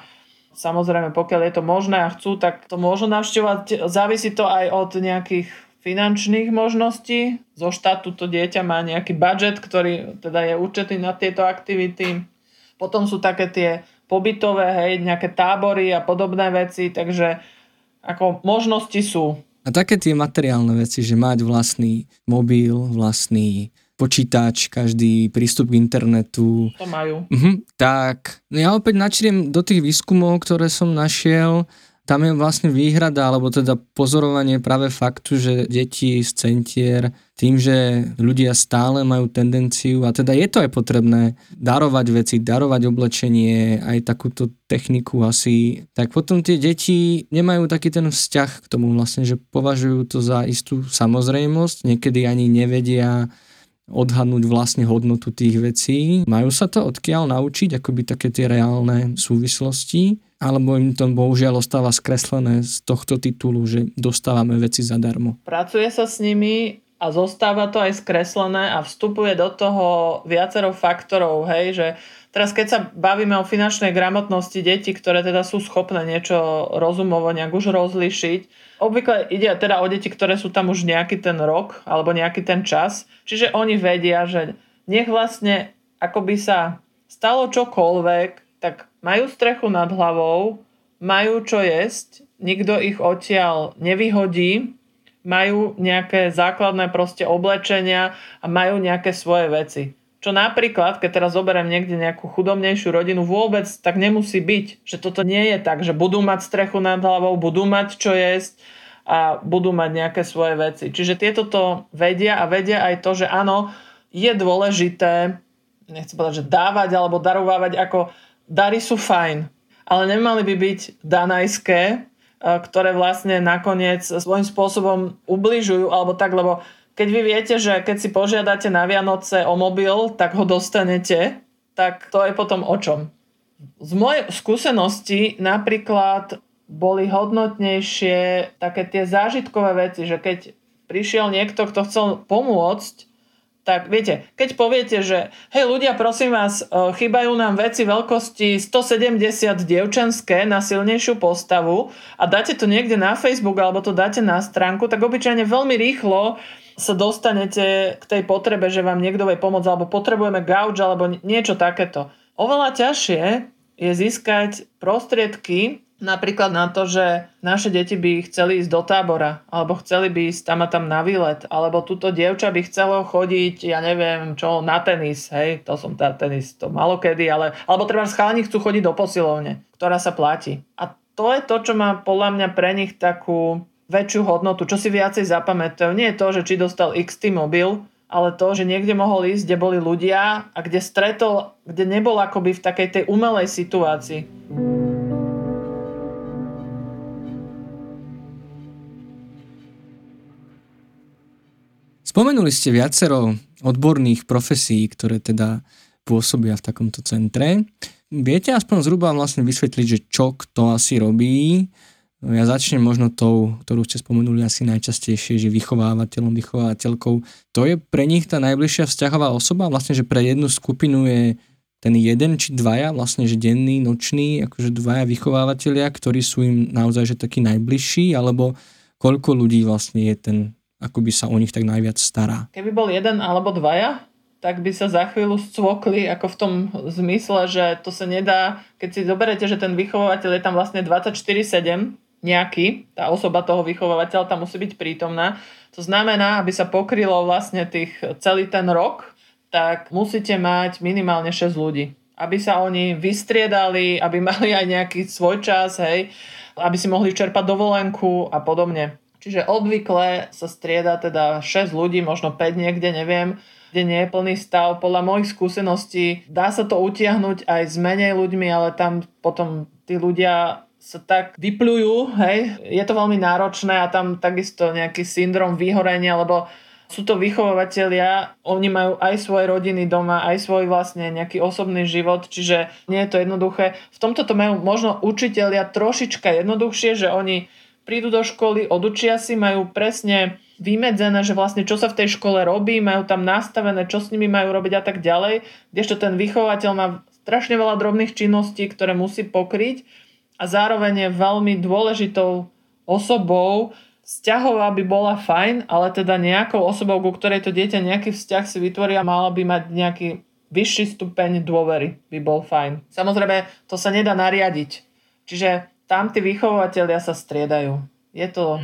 samozrejme, pokiaľ je to možné a chcú, tak to môžu navštevovať. Závisí to aj od nejakých finančných možností. Zo štátu to dieťa má nejaký budget, ktorý teda je určitý na tieto aktivity. Potom sú také tie pobytové, hej, nejaké tábory a podobné veci, takže ako možnosti sú. A také tie materiálne veci, že mať vlastný mobil, vlastný počítač, každý prístup k internetu. To majú. Mhm, tak, no ja opäť načriem do tých výskumov, ktoré som našiel tam je vlastne výhrada, alebo teda pozorovanie práve faktu, že deti z centier tým, že ľudia stále majú tendenciu, a teda je to aj potrebné, darovať veci, darovať oblečenie, aj takúto techniku asi, tak potom tie deti nemajú taký ten vzťah k tomu vlastne, že považujú to za istú samozrejmosť, niekedy ani nevedia odhadnúť vlastne hodnotu tých vecí. Majú sa to odkiaľ naučiť, akoby také tie reálne súvislosti alebo im to bohužiaľ ostáva skreslené z tohto titulu, že dostávame veci zadarmo. Pracuje sa s nimi a zostáva to aj skreslené a vstupuje do toho viacero faktorov, hej, že teraz keď sa bavíme o finančnej gramotnosti detí, ktoré teda sú schopné niečo rozumovo nejak už rozlišiť, obvykle ide teda o deti, ktoré sú tam už nejaký ten rok alebo nejaký ten čas, čiže oni vedia, že nech vlastne akoby sa stalo čokoľvek, majú strechu nad hlavou, majú čo jesť, nikto ich odtiaľ nevyhodí, majú nejaké základné proste oblečenia a majú nejaké svoje veci. Čo napríklad, keď teraz zoberiem niekde nejakú chudobnejšiu rodinu, vôbec tak nemusí byť. Že toto nie je tak, že budú mať strechu nad hlavou, budú mať čo jesť a budú mať nejaké svoje veci. Čiže tieto to vedia a vedia aj to, že áno, je dôležité, nechcem povedať, že dávať alebo darovávať, ako dary sú fajn, ale nemali by byť danajské, e, ktoré vlastne nakoniec svojím spôsobom ubližujú alebo tak, lebo keď vy viete, že keď si požiadate na Vianoce o mobil, tak ho dostanete, tak to je potom o čom. Z mojej skúsenosti napríklad boli hodnotnejšie také tie zážitkové veci, že keď prišiel niekto, kto chcel pomôcť, tak viete, keď poviete, že hej ľudia, prosím vás, e, chýbajú nám veci veľkosti 170 dievčenské na silnejšiu postavu a dáte to niekde na Facebook alebo to dáte na stránku, tak obyčajne veľmi rýchlo sa dostanete k tej potrebe, že vám niekto vie pomôcť, alebo potrebujeme gauč, alebo niečo takéto. Oveľa ťažšie je získať prostriedky napríklad na to, že naše deti by chceli ísť do tábora, alebo chceli by ísť tam a tam na výlet, alebo túto dievča by chcelo chodiť, ja neviem čo, na tenis, hej, to som tá tenis, to malo kedy, ale, alebo treba schalani chcú chodiť do posilovne, ktorá sa platí. A to je to, čo má podľa mňa pre nich takú väčšiu hodnotu, čo si viacej zapamätajú. Nie je to, že či dostal XT mobil, ale to, že niekde mohol ísť, kde boli ľudia a kde stretol, kde nebol akoby v takej tej umelej situácii. Spomenuli ste viacero odborných profesí, ktoré teda pôsobia v takomto centre. Viete aspoň zhruba vlastne vysvetliť, že čo kto asi robí, ja začnem možno tou, ktorú ste spomenuli asi najčastejšie, že vychovávateľom, vychovávateľkou. To je pre nich tá najbližšia vzťahová osoba, vlastne, že pre jednu skupinu je ten jeden či dvaja, vlastne, že denný, nočný, akože dvaja vychovávateľia, ktorí sú im naozaj že takí najbližší, alebo koľko ľudí vlastne je ten, ako by sa o nich tak najviac stará. Keby bol jeden alebo dvaja, tak by sa za chvíľu scvokli, ako v tom zmysle, že to sa nedá, keď si zoberete, že ten vychovateľ je tam vlastne 24-7, nejaký, tá osoba toho vychovávateľa tam musí byť prítomná. To znamená, aby sa pokrylo vlastne tých celý ten rok, tak musíte mať minimálne 6 ľudí. Aby sa oni vystriedali, aby mali aj nejaký svoj čas, hej, aby si mohli čerpať dovolenku a podobne. Čiže obvykle sa strieda teda 6 ľudí, možno 5 niekde, neviem, kde nie je plný stav. Podľa mojich skúseností dá sa to utiahnuť aj s menej ľuďmi, ale tam potom tí ľudia sa tak vyplujú, hej, je to veľmi náročné a tam takisto nejaký syndrom vyhorenia, lebo sú to vychovateľia, oni majú aj svoje rodiny doma, aj svoj vlastne nejaký osobný život, čiže nie je to jednoduché. V tomto to majú možno učiteľia trošička jednoduchšie, že oni prídu do školy, odučia si, majú presne vymedzené, že vlastne čo sa v tej škole robí, majú tam nastavené, čo s nimi majú robiť a tak ďalej, kdežto ten vychovateľ má strašne veľa drobných činností, ktoré musí pokryť a zároveň je veľmi dôležitou osobou. Vzťahová by bola fajn, ale teda nejakou osobou, ku ktorej to dieťa nejaký vzťah si vytvoria, mala by mať nejaký vyšší stupeň dôvery, by bol fajn. Samozrejme, to sa nedá nariadiť. Čiže tam tí vychovateľia sa striedajú. Je to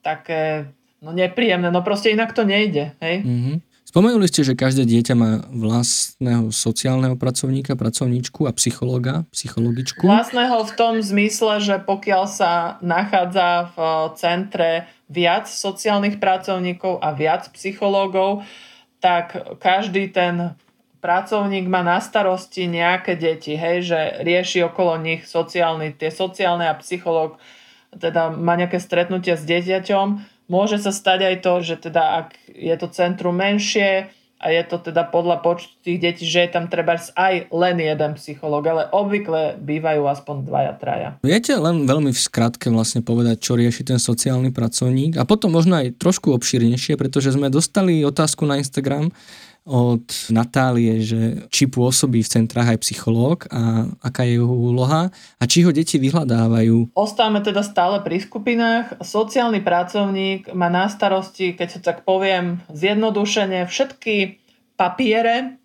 také no nepríjemné, no proste inak to nejde. Hej? Mm-hmm. Spomenuli ste, že každé dieťa má vlastného sociálneho pracovníka, pracovníčku a psychologa, psychologičku. Vlastného v tom zmysle, že pokiaľ sa nachádza v centre viac sociálnych pracovníkov a viac psychológov, tak každý ten pracovník má na starosti nejaké deti, hej, že rieši okolo nich sociálny, tie sociálne a psychológ teda má nejaké stretnutia s dieťaťom Môže sa stať aj to, že teda ak je to centrum menšie a je to teda podľa počtu tých detí, že je tam treba aj len jeden psychológ, ale obvykle bývajú aspoň dvaja, traja. Viete len veľmi v skratke vlastne povedať, čo rieši ten sociálny pracovník a potom možno aj trošku obšírnejšie, pretože sme dostali otázku na Instagram, od Natálie, že či pôsobí v centrách aj psychológ a aká je jeho úloha a či ho deti vyhľadávajú. Ostávame teda stále pri skupinách. Sociálny pracovník má na starosti, keď sa tak poviem zjednodušene, všetky papiere,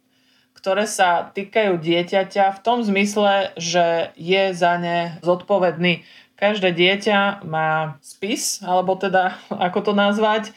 ktoré sa týkajú dieťaťa v tom zmysle, že je za ne zodpovedný. Každé dieťa má spis, alebo teda ako to nazvať,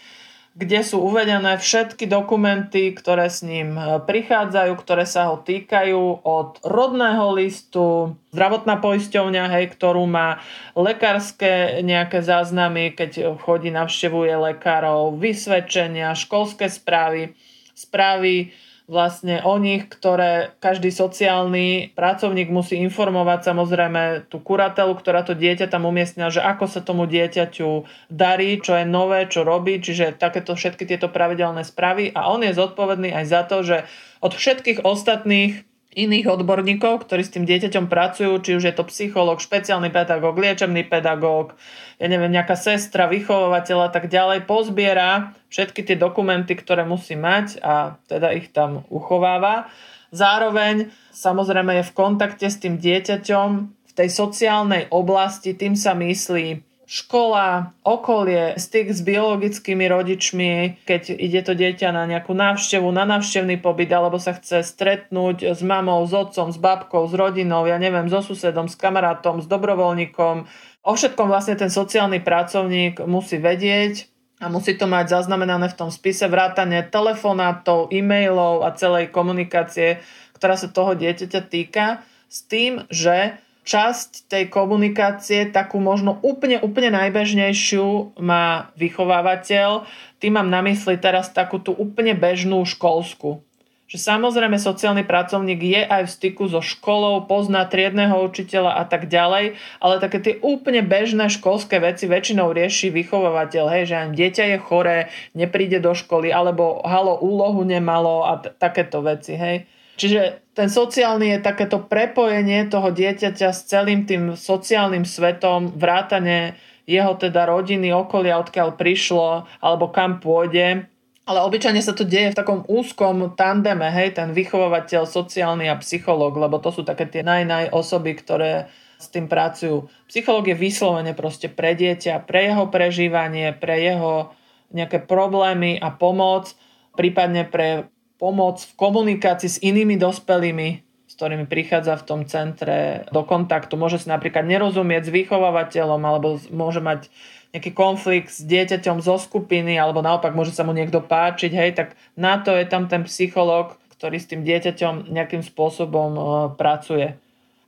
kde sú uvedené všetky dokumenty, ktoré s ním e, prichádzajú, ktoré sa ho týkajú od rodného listu, zdravotná poisťovňa, hej, ktorú má lekárske nejaké záznamy, keď chodí, navštevuje lekárov, vysvedčenia, školské správy, správy vlastne o nich, ktoré každý sociálny pracovník musí informovať samozrejme tú kuratelu, ktorá to dieťa tam umiestňa, že ako sa tomu dieťaťu darí, čo je nové, čo robí, čiže takéto všetky tieto pravidelné správy. A on je zodpovedný aj za to, že od všetkých ostatných iných odborníkov, ktorí s tým dieťaťom pracujú, či už je to psychológ, špeciálny pedagóg, liečebný pedagóg, ja neviem, nejaká sestra, vychovateľ a tak ďalej, pozbiera všetky tie dokumenty, ktoré musí mať a teda ich tam uchováva. Zároveň samozrejme je v kontakte s tým dieťaťom v tej sociálnej oblasti, tým sa myslí škola, okolie, styk s biologickými rodičmi, keď ide to dieťa na nejakú návštevu, na návštevný pobyt, alebo sa chce stretnúť s mamou, s otcom, s babkou, s rodinou, ja neviem, so susedom, s kamarátom, s dobrovoľníkom. O všetkom vlastne ten sociálny pracovník musí vedieť a musí to mať zaznamenané v tom spise vrátane telefonátov, e-mailov a celej komunikácie, ktorá sa toho dieťaťa týka, s tým, že časť tej komunikácie, takú možno úplne, úplne najbežnejšiu má vychovávateľ. Tým mám na mysli teraz takú tú úplne bežnú školsku. Že samozrejme sociálny pracovník je aj v styku so školou, pozná triedného učiteľa a tak ďalej, ale také tie úplne bežné školské veci väčšinou rieši vychovávateľ, hej, že ani dieťa je choré, nepríde do školy, alebo halo, úlohu nemalo a t- takéto veci, hej. Čiže ten sociálny je takéto prepojenie toho dieťaťa s celým tým sociálnym svetom, vrátane jeho teda rodiny, okolia, odkiaľ prišlo, alebo kam pôjde. Ale obyčajne sa to deje v takom úzkom tandeme, hej, ten vychovateľ, sociálny a psychológ, lebo to sú také tie naj, osoby, ktoré s tým pracujú. Psychológ je vyslovene proste pre dieťa, pre jeho prežívanie, pre jeho nejaké problémy a pomoc, prípadne pre pomoc v komunikácii s inými dospelými, s ktorými prichádza v tom centre do kontaktu. Môže si napríklad nerozumieť s vychovávateľom alebo môže mať nejaký konflikt s dieťaťom zo skupiny alebo naopak môže sa mu niekto páčiť, hej, tak na to je tam ten psychológ, ktorý s tým dieťaťom nejakým spôsobom uh, pracuje.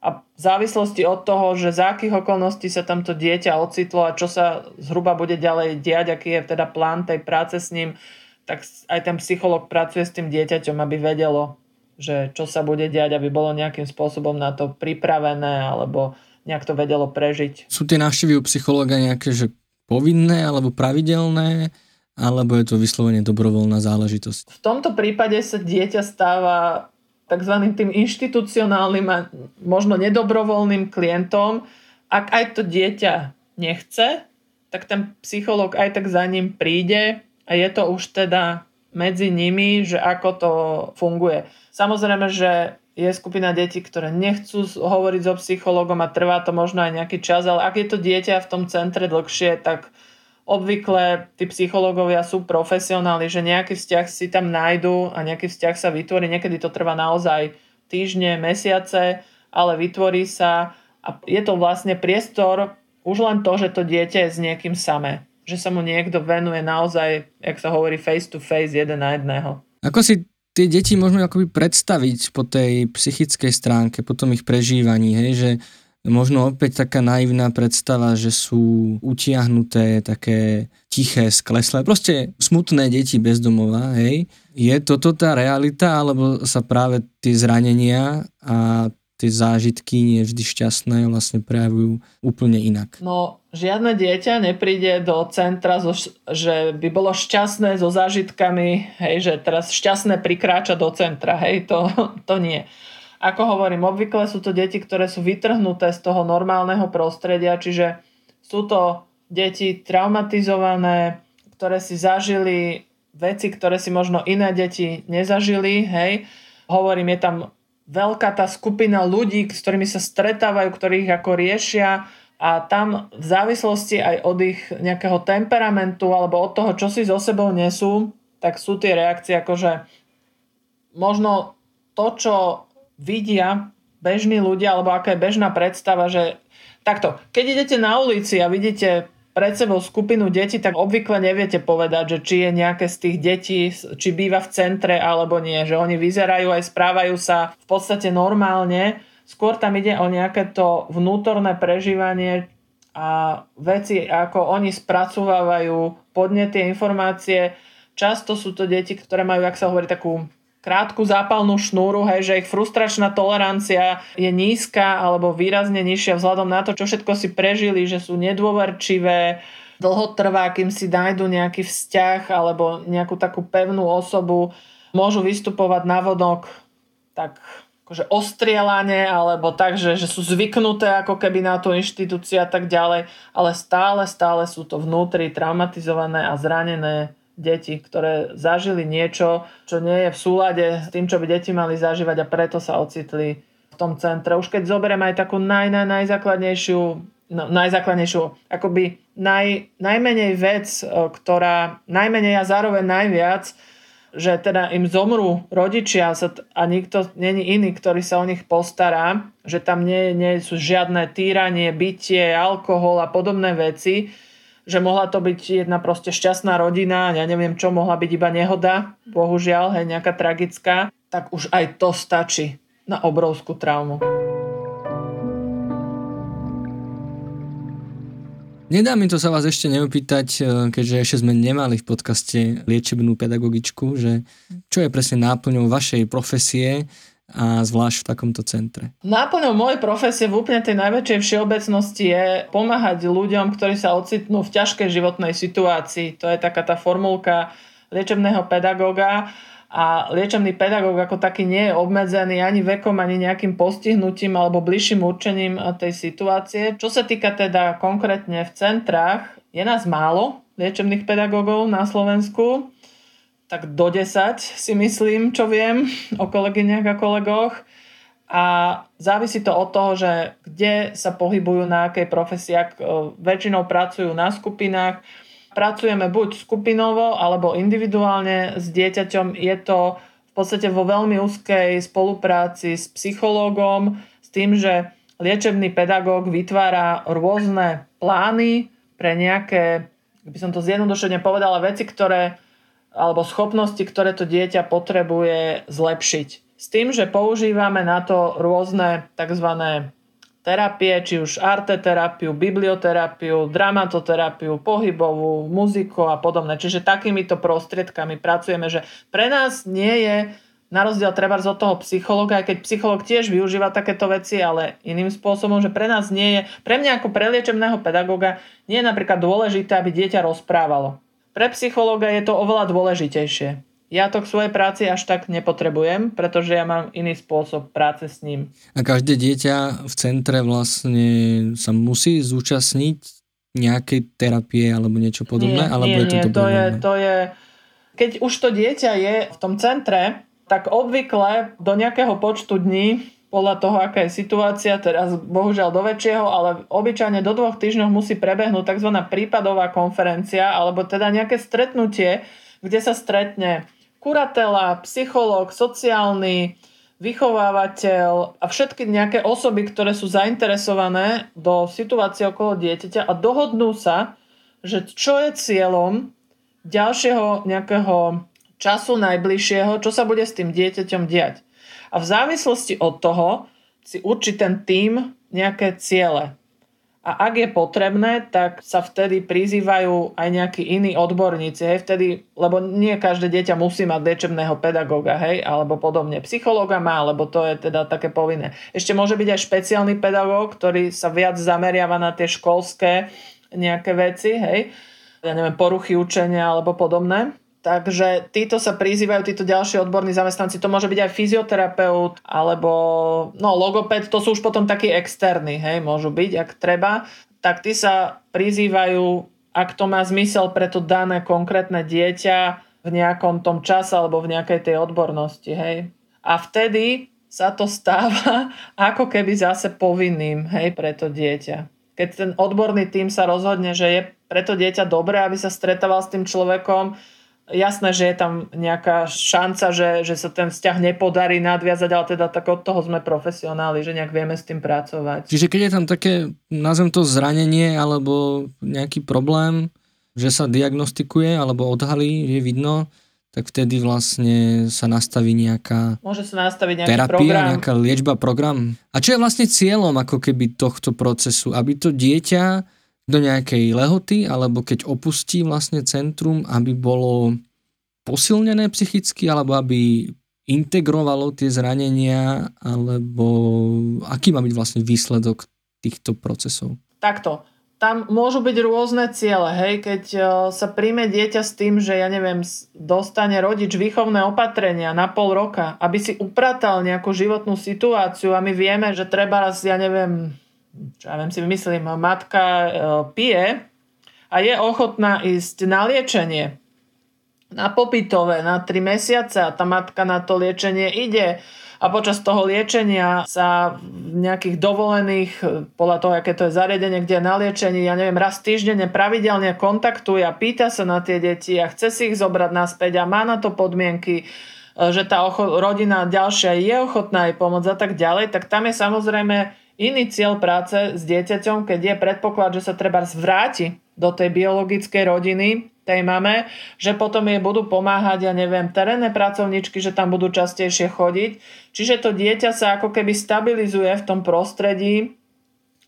A v závislosti od toho, že za akých okolností sa tamto dieťa ocitlo a čo sa zhruba bude ďalej diať, aký je teda plán tej práce s ním, tak aj ten psycholog pracuje s tým dieťaťom, aby vedelo, že čo sa bude diať, aby bolo nejakým spôsobom na to pripravené alebo nejak to vedelo prežiť. Sú tie návštevy u psychologa nejaké, že povinné alebo pravidelné, alebo je to vyslovene dobrovoľná záležitosť? V tomto prípade sa dieťa stáva tzv. tým inštitucionálnym a možno nedobrovoľným klientom. Ak aj to dieťa nechce, tak ten psychológ aj tak za ním príde, a je to už teda medzi nimi, že ako to funguje. Samozrejme, že je skupina detí, ktoré nechcú hovoriť so psychologom a trvá to možno aj nejaký čas, ale ak je to dieťa v tom centre dlhšie, tak obvykle tí psychológovia sú profesionáli, že nejaký vzťah si tam nájdu a nejaký vzťah sa vytvorí. Niekedy to trvá naozaj týždne, mesiace, ale vytvorí sa a je to vlastne priestor už len to, že to dieťa je s niekým samé že sa mu niekto venuje naozaj, jak sa hovorí, face to face, jeden na jedného. Ako si tie deti môžeme akoby predstaviť po tej psychickej stránke, po tom ich prežívaní, hej, že možno opäť taká naivná predstava, že sú utiahnuté, také tiché, skleslé, proste smutné deti bez domova, hej. Je toto tá realita, alebo sa práve tie zranenia a tie zážitky nie vždy šťastné vlastne prejavujú úplne inak. No, žiadne dieťa nepríde do centra, zo, že by bolo šťastné so zážitkami, hej, že teraz šťastné prikráča do centra, hej, to, to nie. Ako hovorím, obvykle sú to deti, ktoré sú vytrhnuté z toho normálneho prostredia, čiže sú to deti traumatizované, ktoré si zažili veci, ktoré si možno iné deti nezažili, hej. Hovorím, je tam veľká tá skupina ľudí, s ktorými sa stretávajú, ktorých ako riešia a tam v závislosti aj od ich nejakého temperamentu alebo od toho, čo si so sebou nesú, tak sú tie reakcie akože možno to, čo vidia bežní ľudia, alebo aká je bežná predstava, že takto, keď idete na ulici a vidíte pred sebou skupinu detí, tak obvykle neviete povedať, že či je nejaké z tých detí, či býva v centre alebo nie, že oni vyzerajú aj správajú sa v podstate normálne. Skôr tam ide o nejaké to vnútorné prežívanie a veci, ako oni spracovávajú podnety, informácie. Často sú to deti, ktoré majú, ak sa hovorí, takú krátku zápalnú šnúru, hej, že ich frustračná tolerancia je nízka alebo výrazne nižšia vzhľadom na to, čo všetko si prežili, že sú nedôverčivé, dlho trvá, kým si nájdu nejaký vzťah alebo nejakú takú pevnú osobu, môžu vystupovať na vodok tak akože ostrielanie alebo tak, že, že sú zvyknuté ako keby na tú inštitúciu a tak ďalej, ale stále, stále sú to vnútri traumatizované a zranené deti, ktoré zažili niečo, čo nie je v súlade s tým, čo by deti mali zažívať a preto sa ocitli v tom centre. Už keď zoberiem aj takú naj, naj, najzákladnejšiu, no, najzákladnejšiu, akoby naj, najmenej vec, e, ktorá najmenej a zároveň najviac, že teda im zomrú rodičia a nikto není iný, ktorý sa o nich postará, že tam nie, nie sú žiadne týranie, bytie, alkohol a podobné veci, že mohla to byť jedna proste šťastná rodina, ja neviem čo, mohla byť iba nehoda, bohužiaľ, hej, nejaká tragická, tak už aj to stačí na obrovskú traumu. Nedá mi to sa vás ešte neopýtať, e, keďže ešte sme nemali v podcaste liečebnú pedagogičku, že čo je presne náplňou vašej profesie a zvlášť v takomto centre? Náplňou mojej profesie v úplne tej najväčšej všeobecnosti je pomáhať ľuďom, ktorí sa ocitnú v ťažkej životnej situácii. To je taká tá formulka liečebného pedagóga. A liečebný pedagóg ako taký nie je obmedzený ani vekom, ani nejakým postihnutím alebo bližším určením tej situácie. Čo sa týka teda konkrétne v centrách, je nás málo liečebných pedagógov na Slovensku tak do 10 si myslím, čo viem o kolegyniach a kolegoch. A závisí to od toho, že kde sa pohybujú, na akej profesii. Ak e, väčšinou pracujú na skupinách, pracujeme buď skupinovo alebo individuálne s dieťaťom. Je to v podstate vo veľmi úzkej spolupráci s psychológom, s tým, že liečebný pedagóg vytvára rôzne plány pre nejaké, by som to zjednodušene povedala, veci, ktoré alebo schopnosti, ktoré to dieťa potrebuje zlepšiť. S tým, že používame na to rôzne tzv. terapie, či už arteterapiu, biblioterapiu, dramatoterapiu, pohybovú, muziku a podobné. Čiže takýmito prostriedkami pracujeme, že pre nás nie je na rozdiel treba od toho psychologa, aj keď psycholog tiež využíva takéto veci, ale iným spôsobom, že pre nás nie je, pre mňa ako preliečebného pedagóga nie je napríklad dôležité, aby dieťa rozprávalo. Pre psychológa je to oveľa dôležitejšie. Ja to k svojej práci až tak nepotrebujem, pretože ja mám iný spôsob práce s ním. A každé dieťa v centre vlastne sa musí zúčastniť nejakej terapie alebo niečo podobné? Nie, alebo nie, je to, nie, to, je, to je... Keď už to dieťa je v tom centre, tak obvykle do nejakého počtu dní podľa toho, aká je situácia, teraz bohužiaľ do väčšieho, ale obyčajne do dvoch týždňov musí prebehnúť tzv. prípadová konferencia, alebo teda nejaké stretnutie, kde sa stretne kuratela, psychológ, sociálny, vychovávateľ a všetky nejaké osoby, ktoré sú zainteresované do situácie okolo dieťaťa a dohodnú sa, že čo je cieľom ďalšieho nejakého času najbližšieho, čo sa bude s tým dieťaťom diať a v závislosti od toho si určí ten tým nejaké ciele. A ak je potrebné, tak sa vtedy prizývajú aj nejakí iní odborníci, hej, vtedy, lebo nie každé dieťa musí mať liečebného pedagóga, hej, alebo podobne. Psychológa má, lebo to je teda také povinné. Ešte môže byť aj špeciálny pedagóg, ktorý sa viac zameriava na tie školské nejaké veci, hej, ja neviem, poruchy učenia alebo podobné. Takže títo sa prizývajú, títo ďalší odborní zamestnanci, to môže byť aj fyzioterapeut alebo no, logoped, to sú už potom takí externí, hej, môžu byť, ak treba. Tak tí sa prizývajú, ak to má zmysel pre to dané konkrétne dieťa v nejakom tom čase alebo v nejakej tej odbornosti, hej. A vtedy sa to stáva ako keby zase povinným, hej, pre to dieťa. Keď ten odborný tým sa rozhodne, že je pre to dieťa dobré, aby sa stretával s tým človekom, jasné, že je tam nejaká šanca, že, že sa ten vzťah nepodarí nadviazať, ale teda tak od toho sme profesionáli, že nejak vieme s tým pracovať. Čiže keď je tam také, nazvem to zranenie alebo nejaký problém, že sa diagnostikuje alebo odhalí, je vidno, tak vtedy vlastne sa nastaví nejaká Môže sa nastaviť nejaký terapia, program. nejaká liečba, program. A čo je vlastne cieľom ako keby tohto procesu? Aby to dieťa do nejakej lehoty, alebo keď opustí vlastne centrum, aby bolo posilnené psychicky, alebo aby integrovalo tie zranenia, alebo aký má byť vlastne výsledok týchto procesov? Takto tam môžu byť rôzne ciele, hej, keď uh, sa príjme dieťa s tým, že ja neviem, dostane rodič výchovné opatrenia na pol roka, aby si upratal nejakú životnú situáciu a my vieme, že treba raz, ja neviem, čo ja viem si vymyslím, matka uh, pije a je ochotná ísť na liečenie, na popytové, na 3 mesiace a tá matka na to liečenie ide, a počas toho liečenia sa v nejakých dovolených, podľa toho, aké to je zariadenie, kde je na liečení, ja neviem, raz týždenne pravidelne kontaktuje a pýta sa na tie deti a chce si ich zobrať naspäť a má na to podmienky, e, že tá ocho- rodina ďalšia je ochotná jej pomôcť a tak ďalej, tak tam je samozrejme iný cieľ práce s dieťaťom, keď je predpoklad, že sa treba zvráti do tej biologickej rodiny, tej mame, že potom jej budú pomáhať, ja neviem, terénne pracovničky, že tam budú častejšie chodiť. Čiže to dieťa sa ako keby stabilizuje v tom prostredí,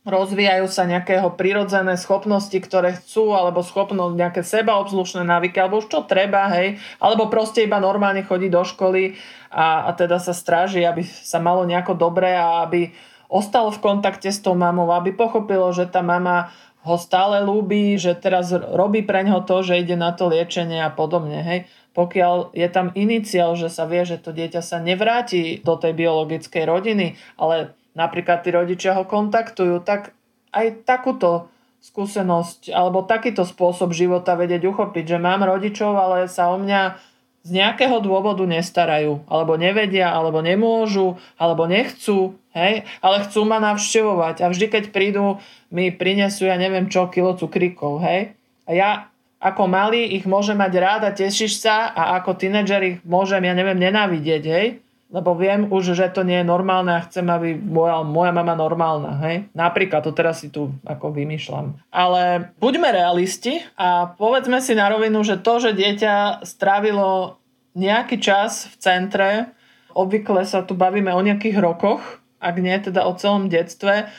rozvíjajú sa nejakého prirodzené schopnosti, ktoré chcú, alebo schopnosť nejaké sebaobslušné návyky, alebo už čo treba, hej, alebo proste iba normálne chodí do školy a, a teda sa stráži, aby sa malo nejako dobre a aby ostalo v kontakte s tou mamou, aby pochopilo, že tá mama ho stále ľúbi, že teraz robí pre ňo to, že ide na to liečenie a podobne. Hej. Pokiaľ je tam iný cieľ, že sa vie, že to dieťa sa nevráti do tej biologickej rodiny, ale napríklad tí rodičia ho kontaktujú, tak aj takúto skúsenosť alebo takýto spôsob života vedieť uchopiť, že mám rodičov, ale sa o mňa z nejakého dôvodu nestarajú, alebo nevedia, alebo nemôžu, alebo nechcú, hej, ale chcú ma navštevovať. A vždy, keď prídu, mi prinesú, ja neviem čo, kilo cukríkov, hej. A ja ako malý ich môžem mať rád a tešíš sa a ako tínedžer ich môžem, ja neviem, nenávidieť, hej lebo viem už, že to nie je normálne a chcem, aby moja, moja mama normálna. Hej? Napríklad, to teraz si tu ako vymýšľam. Ale buďme realisti a povedzme si na rovinu, že to, že dieťa strávilo nejaký čas v centre, obvykle sa tu bavíme o nejakých rokoch, ak nie teda o celom detstve,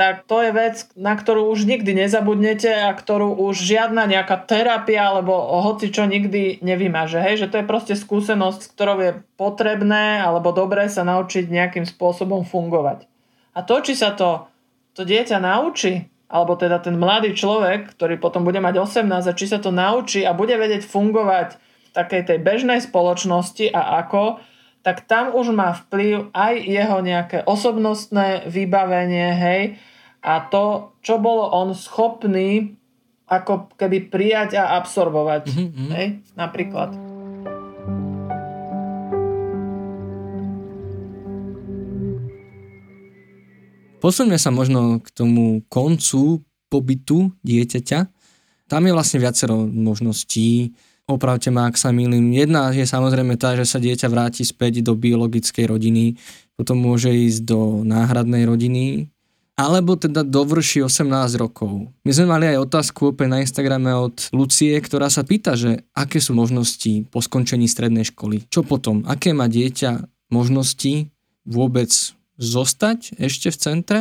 tak to je vec, na ktorú už nikdy nezabudnete a ktorú už žiadna nejaká terapia alebo hoci čo nikdy nevymaže. Hej? Že to je proste skúsenosť, ktorou je potrebné alebo dobré sa naučiť nejakým spôsobom fungovať. A to, či sa to, to dieťa naučí, alebo teda ten mladý človek, ktorý potom bude mať 18 a či sa to naučí a bude vedieť fungovať v takej tej bežnej spoločnosti a ako, tak tam už má vplyv aj jeho nejaké osobnostné vybavenie, hej, a to, čo bol on schopný ako keby prijať a absorbovať, mm-hmm. hej, napríklad. Posuňme sa možno k tomu koncu pobytu dieťaťa. Tam je vlastne viacero možností opravte ma, ak sa milím. Jedna je samozrejme tá, že sa dieťa vráti späť do biologickej rodiny, potom môže ísť do náhradnej rodiny, alebo teda dovrší 18 rokov. My sme mali aj otázku opäť na Instagrame od Lucie, ktorá sa pýta, že aké sú možnosti po skončení strednej školy. Čo potom? Aké má dieťa možnosti vôbec zostať ešte v centre?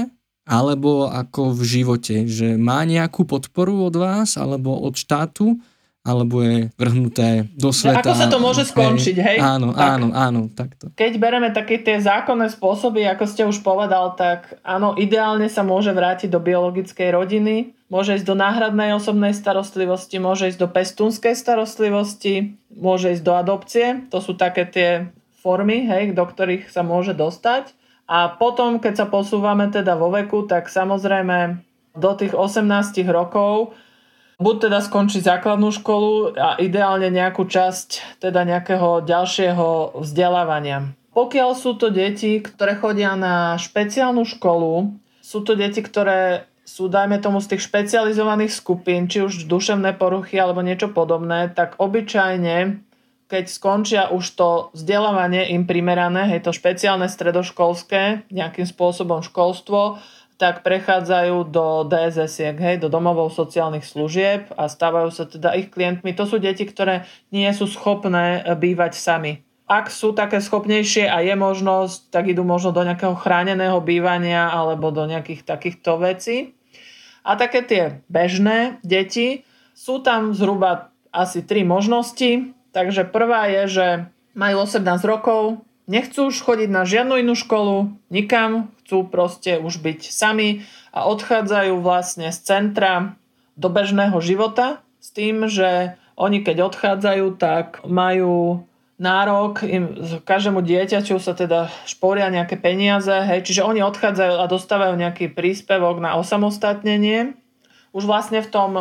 Alebo ako v živote, že má nejakú podporu od vás alebo od štátu? Alebo je vrhnuté do sveta. Ako sa to môže skončiť, hej? Áno, tak. áno, áno, takto. Keď bereme také tie zákonné spôsoby, ako ste už povedal, tak áno, ideálne sa môže vrátiť do biologickej rodiny, môže ísť do náhradnej osobnej starostlivosti, môže ísť do pestúnskej starostlivosti, môže ísť do adopcie. To sú také tie formy, hej, do ktorých sa môže dostať. A potom, keď sa posúvame teda vo veku, tak samozrejme do tých 18 rokov buď teda skončiť základnú školu a ideálne nejakú časť teda nejakého ďalšieho vzdelávania. Pokiaľ sú to deti, ktoré chodia na špeciálnu školu, sú to deti, ktoré sú, dajme tomu, z tých špecializovaných skupín, či už duševné poruchy alebo niečo podobné, tak obyčajne, keď skončia už to vzdelávanie im primerané, hej, to špeciálne stredoškolské, nejakým spôsobom školstvo, tak prechádzajú do DSS, hej, do domovov sociálnych služieb a stávajú sa teda ich klientmi. To sú deti, ktoré nie sú schopné bývať sami. Ak sú také schopnejšie a je možnosť, tak idú možno do nejakého chráneného bývania alebo do nejakých takýchto vecí. A také tie bežné deti, sú tam zhruba asi tri možnosti. Takže prvá je, že majú 18 rokov, Nechcú už chodiť na žiadnu inú školu, nikam, chcú proste už byť sami a odchádzajú vlastne z centra do bežného života s tým, že oni keď odchádzajú, tak majú nárok, im, každému dieťaťu sa teda šporia nejaké peniaze, hej, čiže oni odchádzajú a dostávajú nejaký príspevok na osamostatnenie. Už vlastne v tom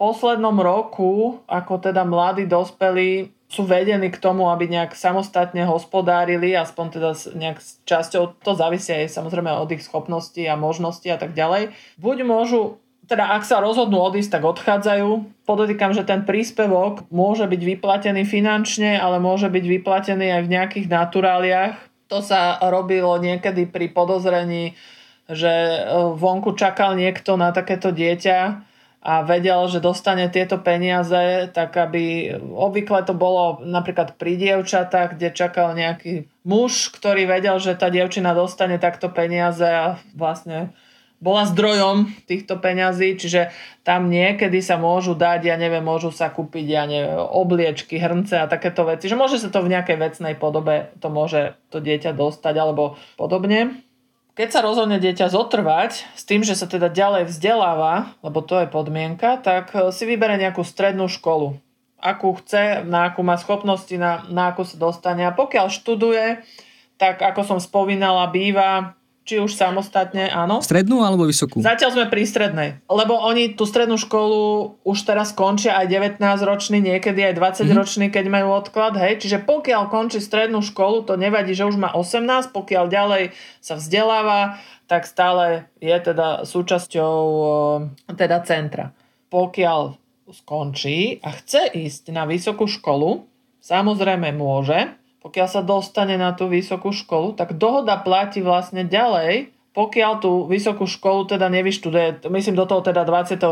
poslednom roku, ako teda mladí dospelí sú vedení k tomu, aby nejak samostatne hospodárili, aspoň teda nejak s časťou, to závisí aj samozrejme od ich schopností a možností a tak ďalej. Buď môžu, teda ak sa rozhodnú odísť, tak odchádzajú. Podotýkam, že ten príspevok môže byť vyplatený finančne, ale môže byť vyplatený aj v nejakých naturáliách. To sa robilo niekedy pri podozrení, že e, vonku čakal niekto na takéto dieťa a vedel, že dostane tieto peniaze, tak aby obvykle to bolo napríklad pri dievčatách, kde čakal nejaký muž, ktorý vedel, že tá dievčina dostane takto peniaze a vlastne bola zdrojom týchto peňazí, čiže tam niekedy sa môžu dať, ja neviem, môžu sa kúpiť, ja neviem, obliečky, hrnce a takéto veci, že môže sa to v nejakej vecnej podobe, to môže to dieťa dostať alebo podobne. Keď sa rozhodne dieťa zotrvať s tým, že sa teda ďalej vzdeláva, lebo to je podmienka, tak e, si vybere nejakú strednú školu. Akú chce, na akú má schopnosti, na, na akú sa dostane. A pokiaľ študuje, tak ako som spomínala, býva či už samostatne, áno. Strednú alebo vysokú? Zatiaľ sme pri strednej. Lebo oni tú strednú školu už teraz končia aj 19-ročný, niekedy aj 20-ročný, keď majú odklad. Hej. Čiže pokiaľ končí strednú školu, to nevadí, že už má 18, pokiaľ ďalej sa vzdeláva, tak stále je teda súčasťou teda centra. Pokiaľ skončí a chce ísť na vysokú školu, samozrejme môže, pokiaľ sa dostane na tú vysokú školu, tak dohoda platí vlastne ďalej, pokiaľ tú vysokú školu teda nevyštuduje, myslím do toho teda 26.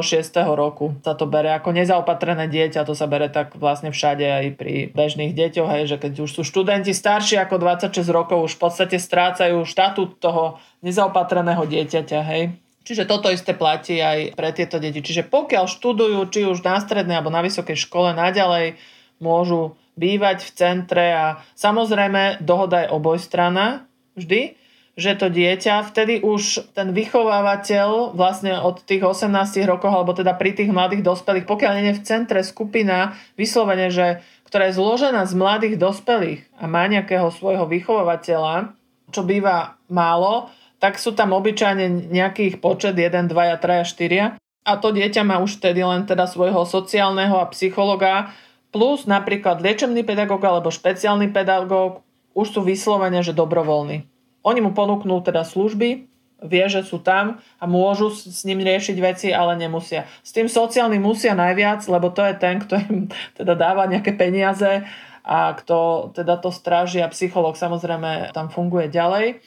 roku sa to bere ako nezaopatrené dieťa, to sa bere tak vlastne všade aj pri bežných deťoch, hej, že keď už sú študenti starší ako 26 rokov, už v podstate strácajú štatút toho nezaopatreného dieťaťa, hej. Čiže toto isté platí aj pre tieto deti. Čiže pokiaľ študujú, či už na strednej alebo na vysokej škole, naďalej môžu bývať v centre a samozrejme dohoda je obojstrana vždy, že to dieťa, vtedy už ten vychovávateľ vlastne od tých 18 rokov, alebo teda pri tých mladých dospelých, pokiaľ nie je v centre skupina vyslovene, že, ktorá je zložená z mladých dospelých a má nejakého svojho vychovávateľa, čo býva málo, tak sú tam obyčajne nejakých počet 1, 2, 3, 4. A to dieťa má už vtedy len teda svojho sociálneho a psychologa, plus napríklad liečebný pedagóg alebo špeciálny pedagóg už sú vyslovene, že dobrovoľní. Oni mu ponúknú teda služby, vie, že sú tam a môžu s ním riešiť veci, ale nemusia. S tým sociálnym musia najviac, lebo to je ten, kto im teda dáva nejaké peniaze a kto teda to stráži a psychológ samozrejme tam funguje ďalej.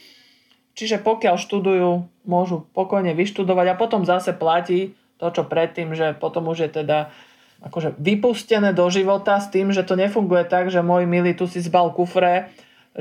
Čiže pokiaľ študujú, môžu pokojne vyštudovať a potom zase platí to, čo predtým, že potom už je teda akože vypustené do života s tým, že to nefunguje tak, že môj milý, tu si zbal kufre,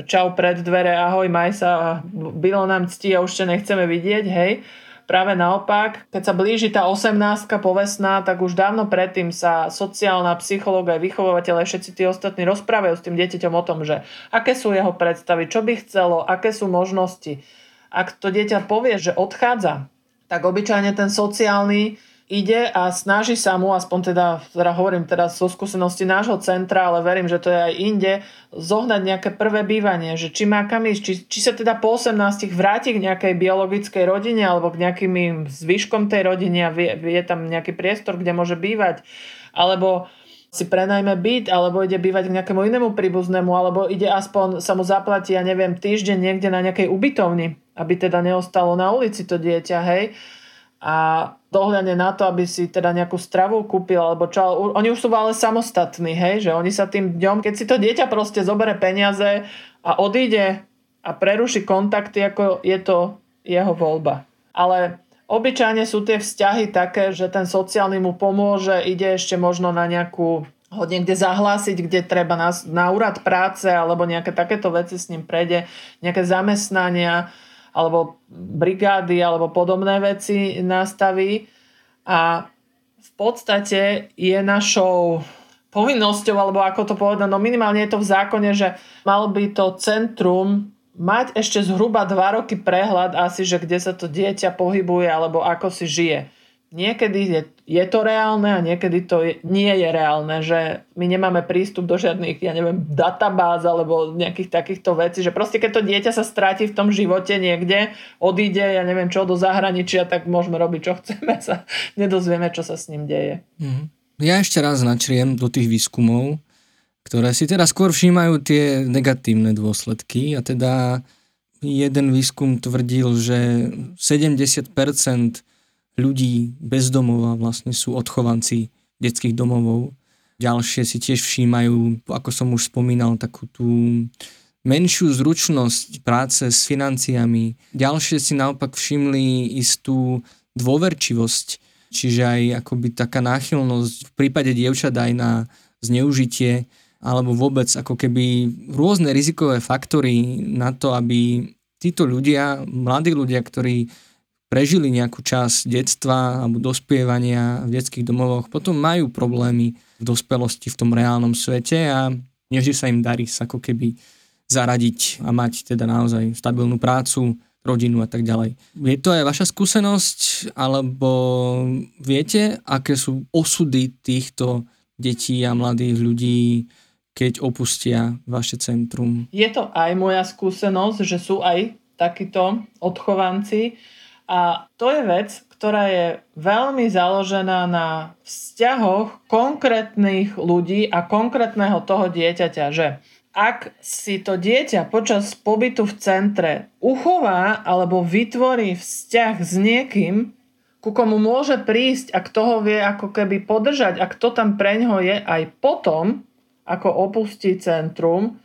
čau pred dvere, ahoj, maj sa, bylo nám cti a už ťa nechceme vidieť, hej. Práve naopak, keď sa blíži tá 18 povesná, tak už dávno predtým sa sociálna psychológa aj všetci tí ostatní rozprávajú s tým dieťaťom o tom, že aké sú jeho predstavy, čo by chcelo, aké sú možnosti. Ak to dieťa povie, že odchádza, tak obyčajne ten sociálny ide a snaží sa mu, aspoň teda, teda hovorím teraz zo skúsenosti nášho centra, ale verím, že to je aj inde, zohnať nejaké prvé bývanie, že či má kam ísť, či, či sa teda po 18 vráti k nejakej biologickej rodine alebo k nejakým zvyškom tej rodiny a vie, je tam nejaký priestor, kde môže bývať, alebo si prenajme byt, alebo ide bývať k nejakému inému príbuznému, alebo ide aspoň sa mu zaplatí, ja neviem, týždeň niekde na nejakej ubytovni, aby teda neostalo na ulici to dieťa, hej a dohľadne na to, aby si teda nejakú stravu kúpil, alebo čo, oni už sú ale samostatní, hej, že oni sa tým dňom, keď si to dieťa proste zobere peniaze a odíde a preruší kontakty, ako je to jeho voľba. Ale obyčajne sú tie vzťahy také, že ten sociálny mu pomôže, ide ešte možno na nejakú ho niekde zahlásiť, kde treba na, na úrad práce alebo nejaké takéto veci s ním prejde, nejaké zamestnania alebo brigády alebo podobné veci nastaví. A v podstate je našou povinnosťou, alebo ako to povedať, no minimálne je to v zákone, že mal by to centrum mať ešte zhruba dva roky prehľad asi, že kde sa to dieťa pohybuje alebo ako si žije. Niekedy je, je to reálne a niekedy to je, nie je reálne, že my nemáme prístup do žiadnych, ja neviem, databáz alebo nejakých takýchto vecí, že proste keď to dieťa sa stráti v tom živote niekde, odíde, ja neviem čo, do zahraničia, tak môžeme robiť, čo chceme, sa nedozvieme, čo sa s ním deje. Mm. Ja ešte raz načriem do tých výskumov, ktoré si teda skôr všímajú tie negatívne dôsledky a teda jeden výskum tvrdil, že 70% ľudí bez domova vlastne sú odchovanci detských domovov. Ďalšie si tiež všímajú, ako som už spomínal, takú tú menšiu zručnosť práce s financiami. Ďalšie si naopak všimli istú dôverčivosť, čiže aj akoby taká náchylnosť v prípade dievčat aj na zneužitie alebo vôbec ako keby rôzne rizikové faktory na to, aby títo ľudia, mladí ľudia, ktorí prežili nejakú časť detstva alebo dospievania v detských domovoch, potom majú problémy v dospelosti v tom reálnom svete a nevždy sa im darí sa ako keby zaradiť a mať teda naozaj stabilnú prácu, rodinu a tak ďalej. Je to aj vaša skúsenosť, alebo viete, aké sú osudy týchto detí a mladých ľudí, keď opustia vaše centrum? Je to aj moja skúsenosť, že sú aj takíto odchovanci a to je vec, ktorá je veľmi založená na vzťahoch konkrétnych ľudí a konkrétneho toho dieťaťa, že ak si to dieťa počas pobytu v centre uchová alebo vytvorí vzťah s niekým, ku komu môže prísť a kto ho vie ako keby podržať a kto tam preňho je aj potom, ako opustí centrum,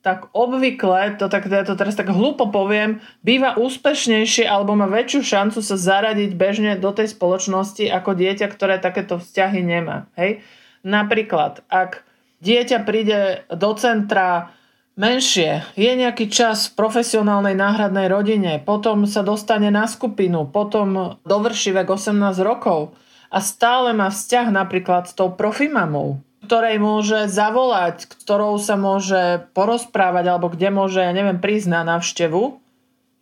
tak obvykle, to, tak, ja to teraz tak hlúpo poviem, býva úspešnejšie alebo má väčšiu šancu sa zaradiť bežne do tej spoločnosti ako dieťa, ktoré takéto vzťahy nemá. Hej? Napríklad, ak dieťa príde do centra menšie, je nejaký čas v profesionálnej náhradnej rodine, potom sa dostane na skupinu, potom dovrší vek 18 rokov a stále má vzťah napríklad s tou profimamou, ktorej môže zavolať, ktorou sa môže porozprávať alebo kde môže, ja neviem, prísť na návštevu,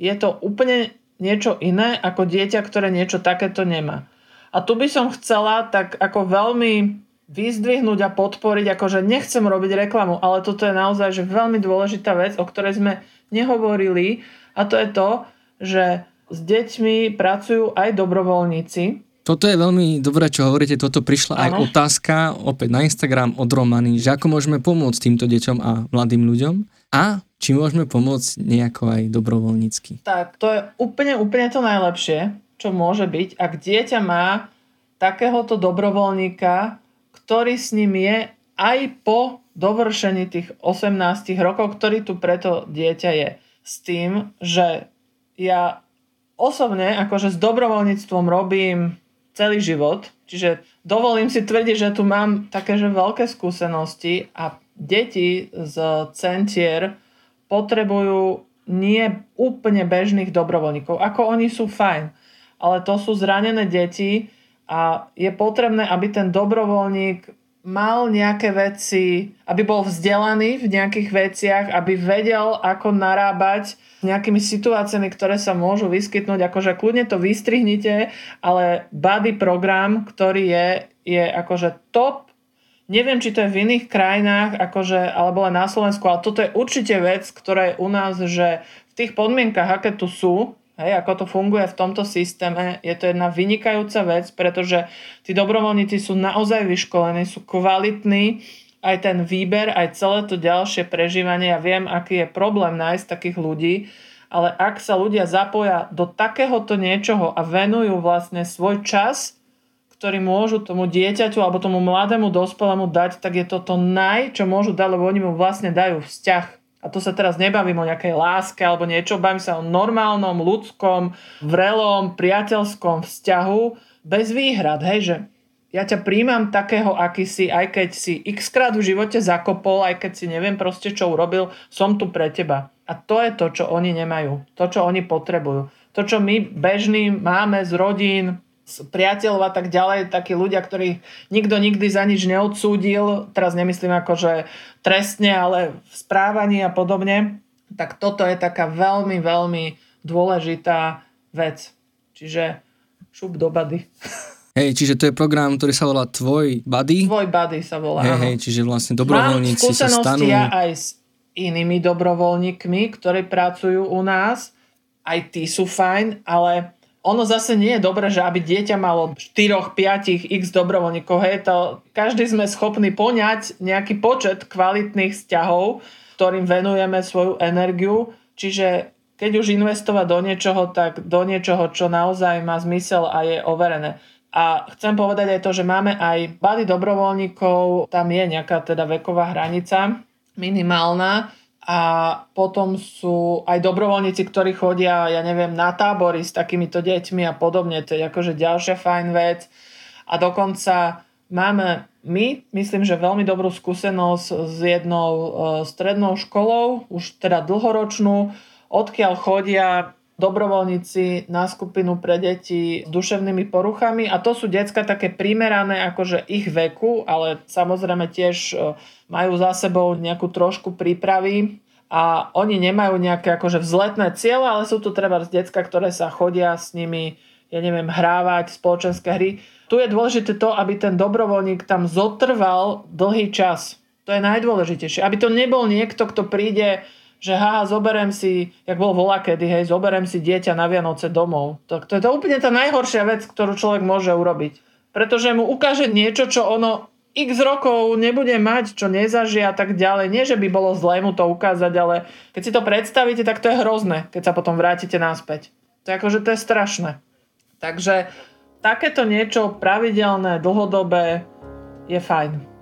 je to úplne niečo iné ako dieťa, ktoré niečo takéto nemá. A tu by som chcela tak ako veľmi vyzdvihnúť a podporiť, akože nechcem robiť reklamu, ale toto je naozaj že veľmi dôležitá vec, o ktorej sme nehovorili a to je to, že s deťmi pracujú aj dobrovoľníci, toto je veľmi dobré, čo hovoríte. Toto prišla ano. aj otázka opäť na Instagram od Romany, že ako môžeme pomôcť týmto deťom a mladým ľuďom a či môžeme pomôcť nejako aj dobrovoľnícky. Tak, to je úplne, úplne to najlepšie, čo môže byť, ak dieťa má takéhoto dobrovoľníka, ktorý s ním je aj po dovršení tých 18 rokov, ktorý tu preto dieťa je. S tým, že ja osobne akože s dobrovoľníctvom robím celý život. Čiže dovolím si tvrdiť, že tu mám také že veľké skúsenosti a deti z centier potrebujú nie úplne bežných dobrovoľníkov. Ako oni sú fajn, ale to sú zranené deti a je potrebné, aby ten dobrovoľník mal nejaké veci, aby bol vzdelaný v nejakých veciach, aby vedel, ako narábať s nejakými situáciami, ktoré sa môžu vyskytnúť. Akože kľudne to vystrihnite, ale body program, ktorý je, je akože top. Neviem, či to je v iných krajinách, akože, alebo len na Slovensku, ale toto je určite vec, ktorá je u nás, že v tých podmienkach, aké tu sú, Hej, ako to funguje v tomto systéme, je to jedna vynikajúca vec, pretože tí dobrovoľníci sú naozaj vyškolení, sú kvalitní, aj ten výber, aj celé to ďalšie prežívanie. Ja viem, aký je problém nájsť takých ľudí ale ak sa ľudia zapoja do takéhoto niečoho a venujú vlastne svoj čas, ktorý môžu tomu dieťaťu alebo tomu mladému dospelému dať, tak je to to naj, čo môžu dať, lebo oni mu vlastne dajú vzťah. A to sa teraz nebavím o nejakej láske alebo niečo, bavím sa o normálnom, ľudskom, vrelom, priateľskom vzťahu bez výhrad, hej, že ja ťa príjmam takého, aký si, aj keď si x krát v živote zakopol, aj keď si neviem proste, čo urobil, som tu pre teba. A to je to, čo oni nemajú. To, čo oni potrebujú. To, čo my bežní máme z rodín, priateľov a tak ďalej, takí ľudia, ktorých nikto nikdy za nič neodsúdil, teraz nemyslím ako, že trestne, ale v správaní a podobne, tak toto je taká veľmi, veľmi dôležitá vec. Čiže šup do bady. Hej, čiže to je program, ktorý sa volá Tvoj Buddy. Tvoj Buddy sa volá, Hej, hej, čiže vlastne dobrovoľníci sa stanú... ja aj s inými dobrovoľníkmi, ktorí pracujú u nás. Aj tí sú fajn, ale ono zase nie je dobré, že aby dieťa malo 4, 5, x dobrovoľníkov. Hej, to, každý sme schopní poňať nejaký počet kvalitných vzťahov, ktorým venujeme svoju energiu. Čiže keď už investovať do niečoho, tak do niečoho, čo naozaj má zmysel a je overené. A chcem povedať aj to, že máme aj bady dobrovoľníkov, tam je nejaká teda veková hranica minimálna, a potom sú aj dobrovoľníci, ktorí chodia, ja neviem, na tábory s takýmito deťmi a podobne. To je akože ďalšia fajn vec. A dokonca máme my, myslím, že veľmi dobrú skúsenosť s jednou e, strednou školou, už teda dlhoročnú, odkiaľ chodia dobrovoľníci na skupinu pre deti s duševnými poruchami a to sú decka také primerané akože ich veku, ale samozrejme tiež e, majú za sebou nejakú trošku prípravy a oni nemajú nejaké akože vzletné cieľe, ale sú tu treba z decka, ktoré sa chodia s nimi, ja neviem, hrávať spoločenské hry. Tu je dôležité to, aby ten dobrovoľník tam zotrval dlhý čas. To je najdôležitejšie. Aby to nebol niekto, kto príde, že haha, zoberem si, jak bol volá kedy, hej, zoberem si dieťa na Vianoce domov. To, to je to úplne tá najhoršia vec, ktorú človek môže urobiť. Pretože mu ukáže niečo, čo ono x rokov nebude mať, čo nezažije a tak ďalej. Nie, že by bolo zlé mu to ukázať, ale keď si to predstavíte, tak to je hrozné, keď sa potom vrátite naspäť. To je akože to je strašné. Takže takéto niečo pravidelné, dlhodobé je fajn.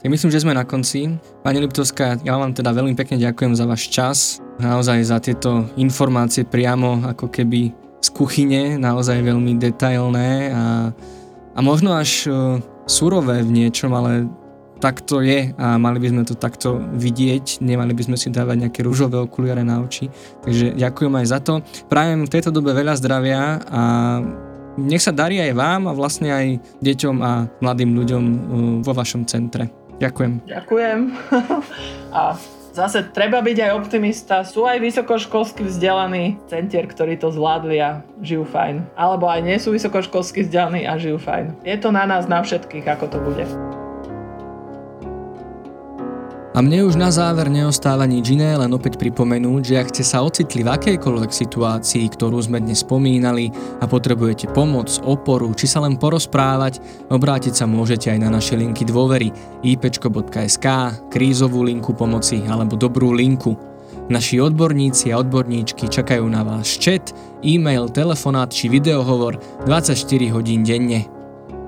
Tak myslím, že sme na konci. Pani Liptovská, ja vám teda veľmi pekne ďakujem za váš čas, naozaj za tieto informácie priamo ako keby z kuchyne, naozaj veľmi detailné a, a možno až surové v niečom, ale tak to je a mali by sme to takto vidieť, nemali by sme si dávať nejaké rúžové okuliare na oči. Takže ďakujem aj za to. Prajem v tejto dobe veľa zdravia a nech sa darí aj vám a vlastne aj deťom a mladým ľuďom uh, vo vašom centre. Ďakujem. Ďakujem. a zase treba byť aj optimista. Sú aj vysokoškolsky vzdelaní centier, ktorí to zvládli a žijú fajn. Alebo aj nie sú vysokoškolsky vzdelaní a žijú fajn. Je to na nás, na všetkých, ako to bude. A mne už na záver neostáva nič iné, len opäť pripomenúť, že ak ste sa ocitli v akejkoľvek situácii, ktorú sme dnes spomínali a potrebujete pomoc, oporu či sa len porozprávať, obrátiť sa môžete aj na naše linky dôvery ipčko.sk, krízovú linku pomoci alebo dobrú linku. Naši odborníci a odborníčky čakajú na vás chat, e-mail, telefonát či videohovor 24 hodín denne.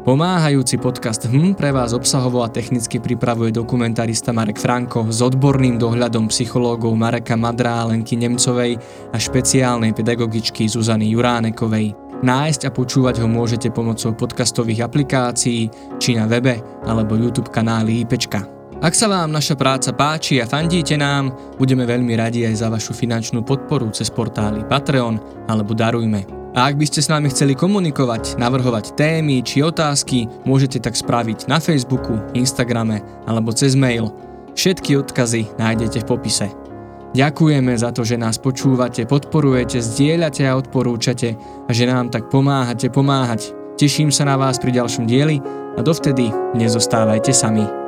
Pomáhajúci podcast HM pre vás obsahovo a technicky pripravuje dokumentarista Marek Franko s odborným dohľadom psychológov Mareka Madra a Lenky Nemcovej a špeciálnej pedagogičky Zuzany Juránekovej. Nájsť a počúvať ho môžete pomocou podcastových aplikácií či na webe alebo YouTube kanáli IPčka. Ak sa vám naša práca páči a fandíte nám, budeme veľmi radi aj za vašu finančnú podporu cez portály Patreon alebo Darujme. A ak by ste s nami chceli komunikovať, navrhovať témy či otázky, môžete tak spraviť na Facebooku, Instagrame alebo cez mail. Všetky odkazy nájdete v popise. Ďakujeme za to, že nás počúvate, podporujete, zdieľate a odporúčate a že nám tak pomáhate pomáhať. Teším sa na vás pri ďalšom dieli a dovtedy nezostávajte sami.